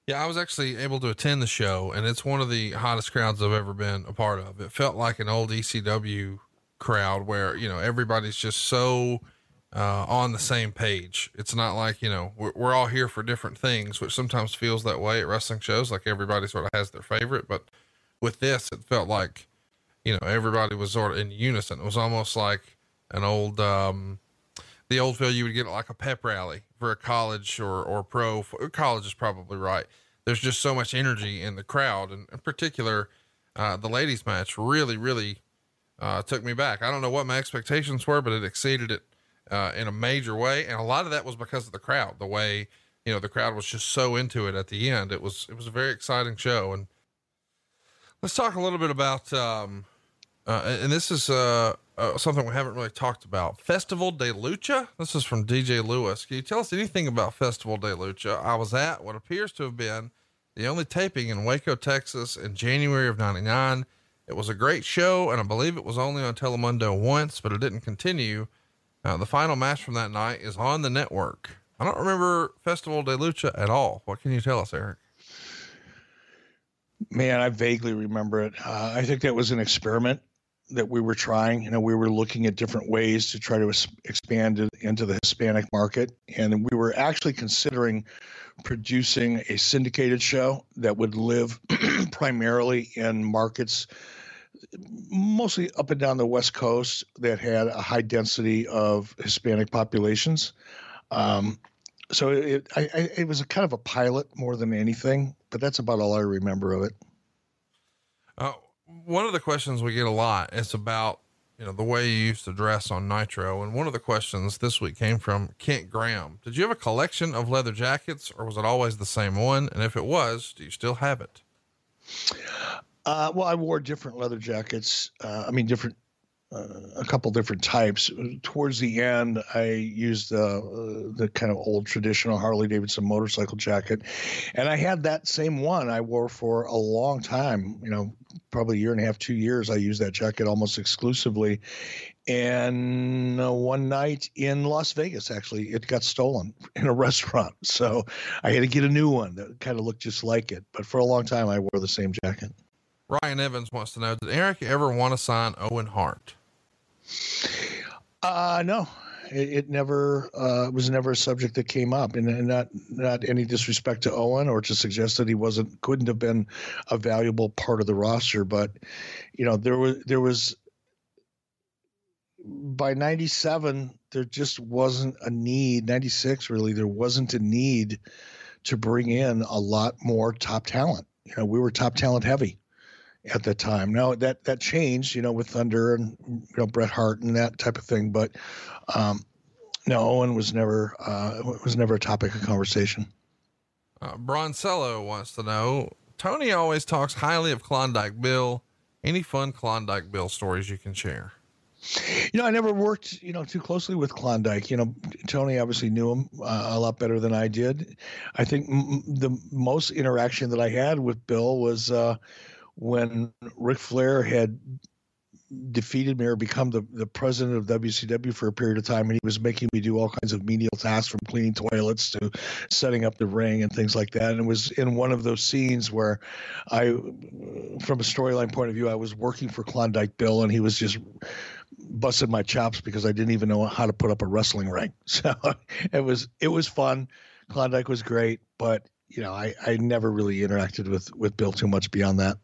Yeah, I was actually able to attend the show, and it's one of the hottest crowds I've ever been a part of. It felt like an old ECW crowd where, you know, everybody's just so uh, on the same page. It's not like, you know, we're, we're all here for different things, which sometimes feels that way at wrestling shows. Like everybody sort of has their favorite, but with this, it felt like, you know, everybody was sort of in unison. It was almost like an old, um, the old feel you would get like a pep rally for a college or, or pro college is probably right. There's just so much energy in the crowd and in particular, uh, the ladies match really, really, uh, took me back. I don't know what my expectations were, but it exceeded it uh, in a major way. And a lot of that was because of the crowd, the way, you know, the crowd was just so into it at the end. It was, it was a very exciting show. And let's talk a little bit about, um, uh, and this is, uh, uh, something we haven't really talked about. Festival de Lucha. This is from DJ Lewis. Can you tell us anything about Festival de Lucha? I was at what appears to have been the only taping in Waco, Texas in January of 99. It was a great show, and I believe it was only on Telemundo once, but it didn't continue. Uh, the final match from that night is on the network. I don't remember Festival de Lucha at all. What can you tell us, Eric? Man, I vaguely remember it. Uh, I think that was an experiment that we were trying. You know, we were looking at different ways to try to expand it into the Hispanic market, and we were actually considering producing a syndicated show that would live primarily in markets mostly up and down the west coast that had a high density of hispanic populations um, so it I, I, it was kind of a pilot more than anything but that's about all i remember of it uh, one of the questions we get a lot is about you know the way you used to dress on Nitro, and one of the questions this week came from Kent Graham. Did you have a collection of leather jackets, or was it always the same one? And if it was, do you still have it? Uh, well, I wore different leather jackets. Uh, I mean, different uh, a couple different types. Towards the end, I used uh, the kind of old traditional Harley Davidson motorcycle jacket, and I had that same one I wore for a long time. You know, probably a year and a half, two years. I used that jacket almost exclusively. And uh, one night in Las Vegas, actually, it got stolen in a restaurant. So I had to get a new one that kind of looked just like it. But for a long time, I wore the same jacket. Ryan Evans wants to know Did Eric ever want to sign Owen Hart? Uh, no, it, it never uh, was never a subject that came up, and, and, not not any disrespect to Owen or to suggest that he wasn't couldn't have been a valuable part of the roster, but you know there was there was by 97 there just wasn't a need 96 really there wasn't a need to bring in a lot more top talent. You know we were top talent heavy at that time. Now that that changed, you know, with Thunder and you know Bret Hart and that type of thing. But um, no, Owen was never uh, was never a topic of conversation. Uh, Broncello wants to know. Tony always talks highly of Klondike Bill. Any fun Klondike Bill stories you can share? You know, I never worked, you know, too closely with Klondike. You know, Tony obviously knew him uh, a lot better than I did. I think m- the most interaction that I had with Bill was uh, when Ric Flair had defeated me or become the, the president of WCW for a period of time, and he was making me do all kinds of menial tasks from cleaning toilets to setting up the ring and things like that. And it was in one of those scenes where I, from a storyline point of view, I was working for Klondike Bill, and he was just busted my chops because I didn't even know how to put up a wrestling ring. So it was it was fun. Klondike was great, but you know I I never really interacted with with Bill too much beyond that.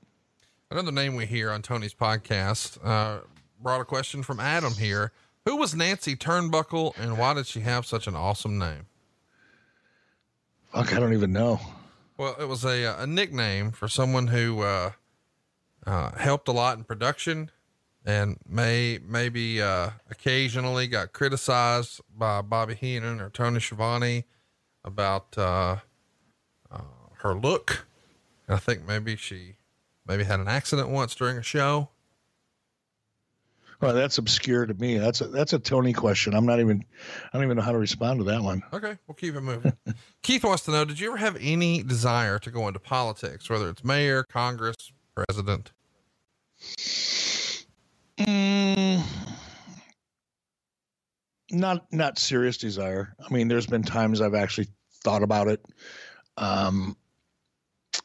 Another name we hear on Tony's podcast uh, brought a question from Adam here. Who was Nancy Turnbuckle and why did she have such an awesome name? Fuck, I don't even know. Well, it was a, a nickname for someone who uh, uh, helped a lot in production and may maybe uh, occasionally got criticized by Bobby Heenan or Tony Schiavone about uh, uh, her look. And I think maybe she maybe had an accident once during a show. Well, that's obscure to me. That's a that's a Tony question. I'm not even I don't even know how to respond to that one. Okay, we'll keep it moving. Keith wants to know: Did you ever have any desire to go into politics, whether it's mayor, Congress, president? Mm, not not serious desire. I mean, there's been times I've actually thought about it, um,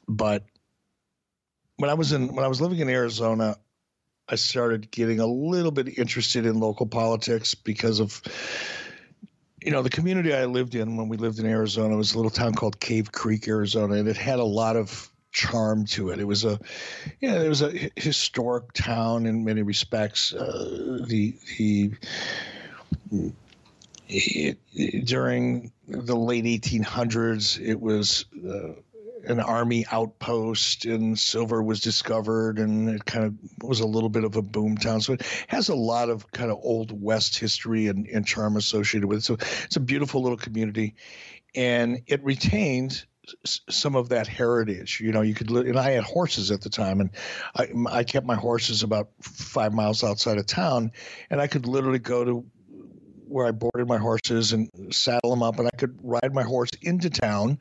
but when I was in when I was living in Arizona, I started getting a little bit interested in local politics because of you know the community I lived in when we lived in Arizona was a little town called Cave Creek, Arizona, and it had a lot of charm to it. It was a yeah, it was a historic town in many respects. Uh, the the it, it, during the late 1800s, it was uh, an army outpost and silver was discovered and it kind of was a little bit of a boom town. So it has a lot of kind of old west history and, and charm associated with it. So it's a beautiful little community and it retains some of that heritage. You know you could and i had horses at the time and I, I kept my horses about five miles outside of town and i could literally go to where I boarded my horses and saddle them up, and I could ride my horse into town.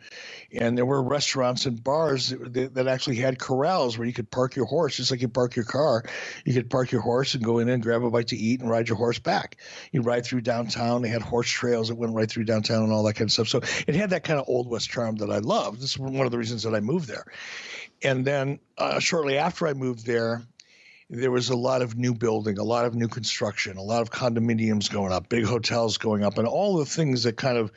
And there were restaurants and bars that, that, actually had corrals where you could park your horse, just like you park your car. You could park your horse and go in and grab a bite to eat and ride your horse back. You ride through downtown. They had horse trails that went right through downtown and all that kind of stuff. So it had that kind of old west charm that I loved. This is one of the reasons that I moved there. And then uh, shortly after I moved there, there was a lot of new building, a lot of new construction, a lot of condominiums going up, big hotels going up, and all the things that kind of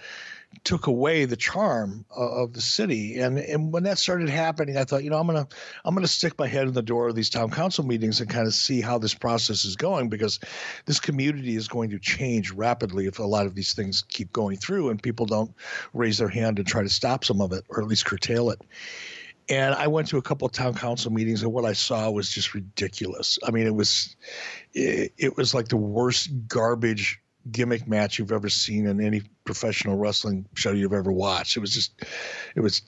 took away the charm of the city. And and when that started happening, I thought, you know, I'm gonna I'm gonna stick my head in the door of these town council meetings and kind of see how this process is going because this community is going to change rapidly if a lot of these things keep going through and people don't raise their hand and try to stop some of it or at least curtail it. And I went to a couple of town council meetings, and what I saw was just ridiculous. I mean, it was, it, it was like the worst garbage gimmick match you've ever seen in any professional wrestling show you've ever watched. It was just, it was,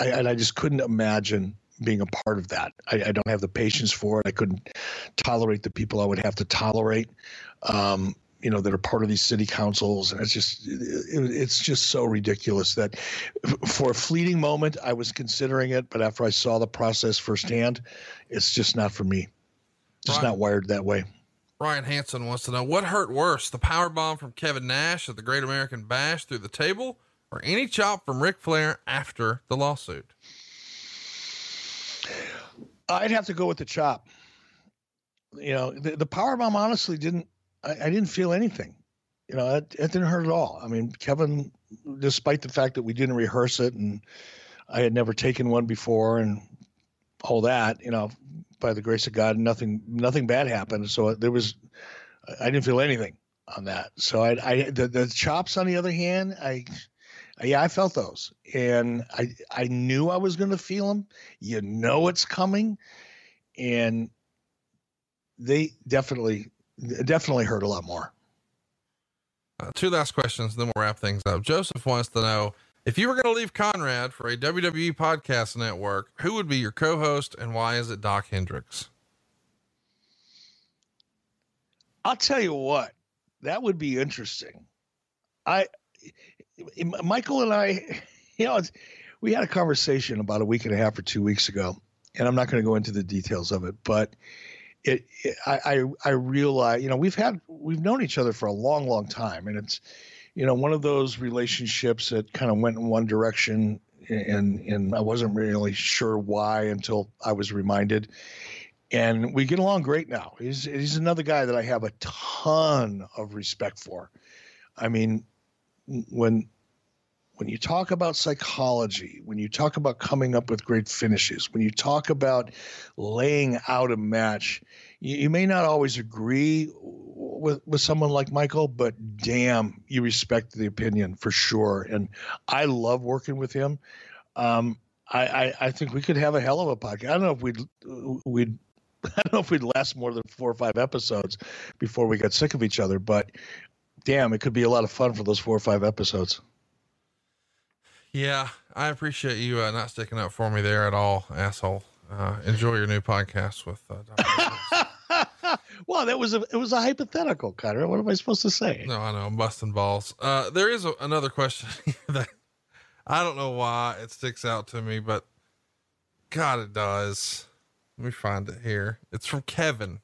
I, and I just couldn't imagine being a part of that. I, I, don't have the patience for it. I couldn't tolerate the people I would have to tolerate. Um, you know that are part of these city councils. And it's just it, it's just so ridiculous that for a fleeting moment i was considering it but after i saw the process firsthand it's just not for me. Just not wired that way. Ryan hanson wants to know what hurt worse the power bomb from kevin nash at the great american bash through the table or any chop from Ric flair after the lawsuit? I'd have to go with the chop. You know the, the power bomb honestly didn't I, I didn't feel anything. You know, it, it didn't hurt at all. I mean, Kevin, despite the fact that we didn't rehearse it and I had never taken one before and all that, you know, by the grace of God, nothing nothing bad happened. So there was, I didn't feel anything on that. So I, I the, the chops on the other hand, I, yeah, I felt those, and I I knew I was going to feel them. You know, it's coming, and they definitely definitely hurt a lot more. Uh, two last questions, then we'll wrap things up. Joseph wants to know if you were going to leave Conrad for a WWE podcast network, who would be your co-host, and why is it Dok Hendrix? I'll tell you what, that would be interesting. I, Michael and I, you know, we had a conversation about a week and a half or two weeks ago, and I'm not going to go into the details of it, but it, it I, I I realize you know we've had we've known each other for a long long time and it's you know one of those relationships that kind of went in one direction and and I wasn't really sure why until I was reminded and we get along great now. He's he's another guy that I have a ton of respect for. I mean when when you talk about psychology, when you talk about coming up with great finishes, when you talk about laying out a match, you, you, may not always agree with, with someone like Michael, but damn, you respect the opinion for sure. And I love working with him. Um, I, I, I think we could have a hell of a podcast. I don't know if we'd we'd I don't know if we'd last more than four or five episodes before we got sick of each other, but damn, it could be a lot of fun for those four or five episodes. Yeah, I appreciate you uh, not sticking up for me there at all, asshole. Uh, enjoy your new podcast with. Uh, well, that was a it was a hypothetical, Connor. What am I supposed to say? No, I know I'm busting balls. Uh, there is a, another question that I don't know why it sticks out to me, but God, it does. Let me find it here. It's from Kevin.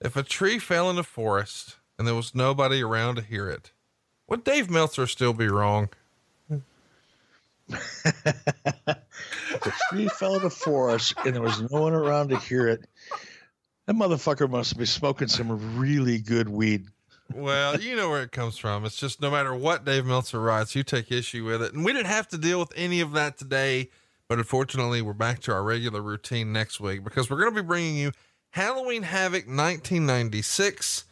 If a tree fell in a forest and there was nobody around to hear it, would Dave Meltzer still be wrong? The tree fell in the forest and there was no one around to hear it. That motherfucker must be smoking some really good weed. Well, you know where it comes from. It's just no matter what Dave Meltzer writes, you take issue with it. And we didn't have to deal with any of that today. But unfortunately, we're back to our regular routine next week because we're going to be bringing you Halloween Havoc 1996.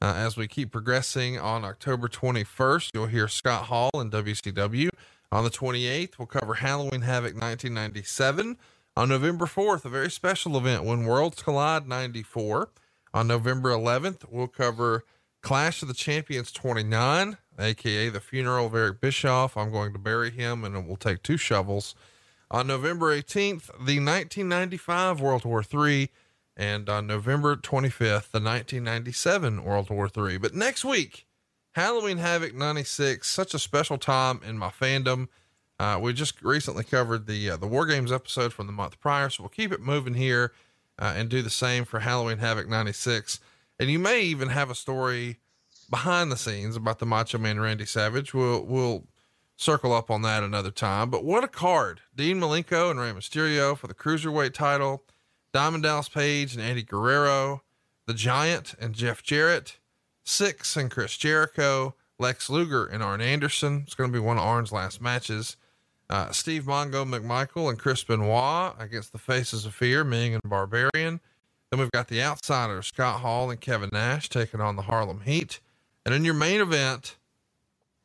Uh, as we keep progressing on October 21st, you'll hear Scott Hall in WCW. On the 28th, we'll cover Halloween Havoc 1997. On November 4th, a very special event when Worlds Collide 94. On November 11th, we'll cover Clash of the Champions 29, aka the funeral of Eric Bischoff. I'm going to bury him and it will take two shovels. On November 18th, the 1995 World War III. And on November 25th, the 1997 World War III. But next week, Halloween Havoc 96, such a special time in my fandom. Uh, we just recently covered the uh, the War Games episode from the month prior, so we'll keep it moving here uh, and do the same for Halloween Havoc 96. And you may even have a story behind the scenes about the Macho Man Randy Savage. We'll we'll circle up on that another time. But what a card. Dean Malenko and Rey Mysterio for the Cruiserweight title. Diamond Dallas Page and Eddie Guerrero. The Giant and Jeff Jarrett. Syxx and Chris Jericho. Lex Luger and Arn Anderson. It's going to be one of Arn's last matches. Uh, Steve Mongo McMichael and Chris Benoit against the Faces of Fear, Ming and Barbarian. Then we've got the Outsiders, Scott Hall and Kevin Nash taking on the Harlem Heat. And in your main event,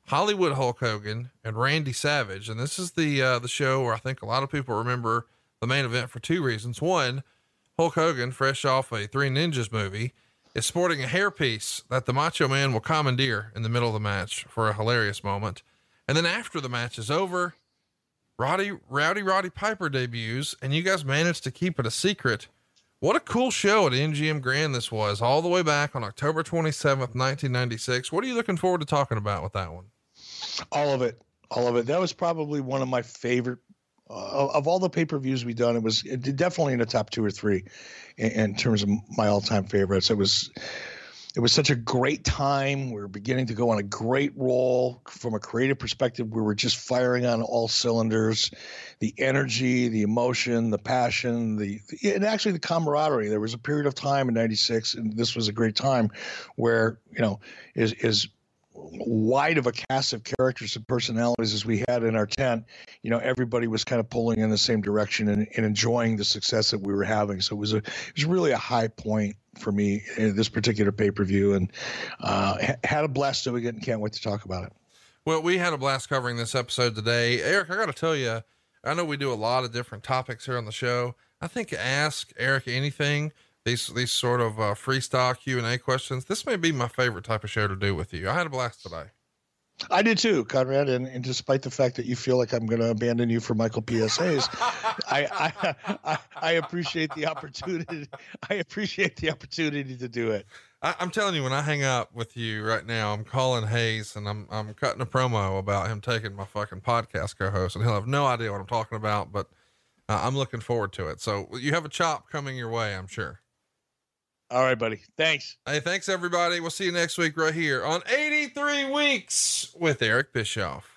Hollywood Hulk Hogan and Randy Savage. And this is the uh, the show where I think a lot of people remember the main event for two reasons. One, Hulk Hogan, fresh off a Three Ninjas movie, is sporting a hairpiece that the Macho Man will commandeer in the middle of the match for a hilarious moment. And then after the match is over, Roddy Rowdy Roddy Piper debuts, and you guys managed to keep it a secret. What a cool show at MGM Grand this was, all the way back on October 27th, 1996. What are you looking forward to talking about with that one? All of it. All of it. That was probably one of my favorite uh, of all the pay-per-views we've done. It was definitely in the top two or three in, in terms of my all-time favorites. It was it was such a great time. We were beginning to go on a great roll from a creative perspective. We were just firing on all cylinders. The energy, the emotion, the passion, the and actually the camaraderie. There was a period of time in '96, and this was a great time, where you know is is wide of a cast of characters and personalities as we had in our tent, you know, everybody was kind of pulling in the same direction and, and enjoying the success that we were having. So it was a, it was really a high point for me in this particular pay per view, and uh, had a blast doing it, and can't wait to talk about it. Well, we had a blast covering this episode today, Eric. I got to tell you, I know we do a lot of different topics here on the show. I think ask Eric anything these these sort of uh, freestyle Q and A questions. This may be my favorite type of show to do with you. I had a blast today. I did too, Conrad. And, and despite the fact that you feel like I'm going to abandon you for Michael P.S. Hayes, I, I, I, I appreciate the opportunity. I appreciate the opportunity to do it. I, am telling you, when I hang up with you right now, I'm calling Hayes and I'm I'm cutting a promo about him taking my fucking podcast co-host, and he'll have no idea what I'm talking about. But uh, I'm looking forward to it. So you have a chop coming your way, I'm sure. All right, buddy. Thanks. Hey, thanks everybody. We'll see you next week right here on 83 Weeks with Eric Bischoff.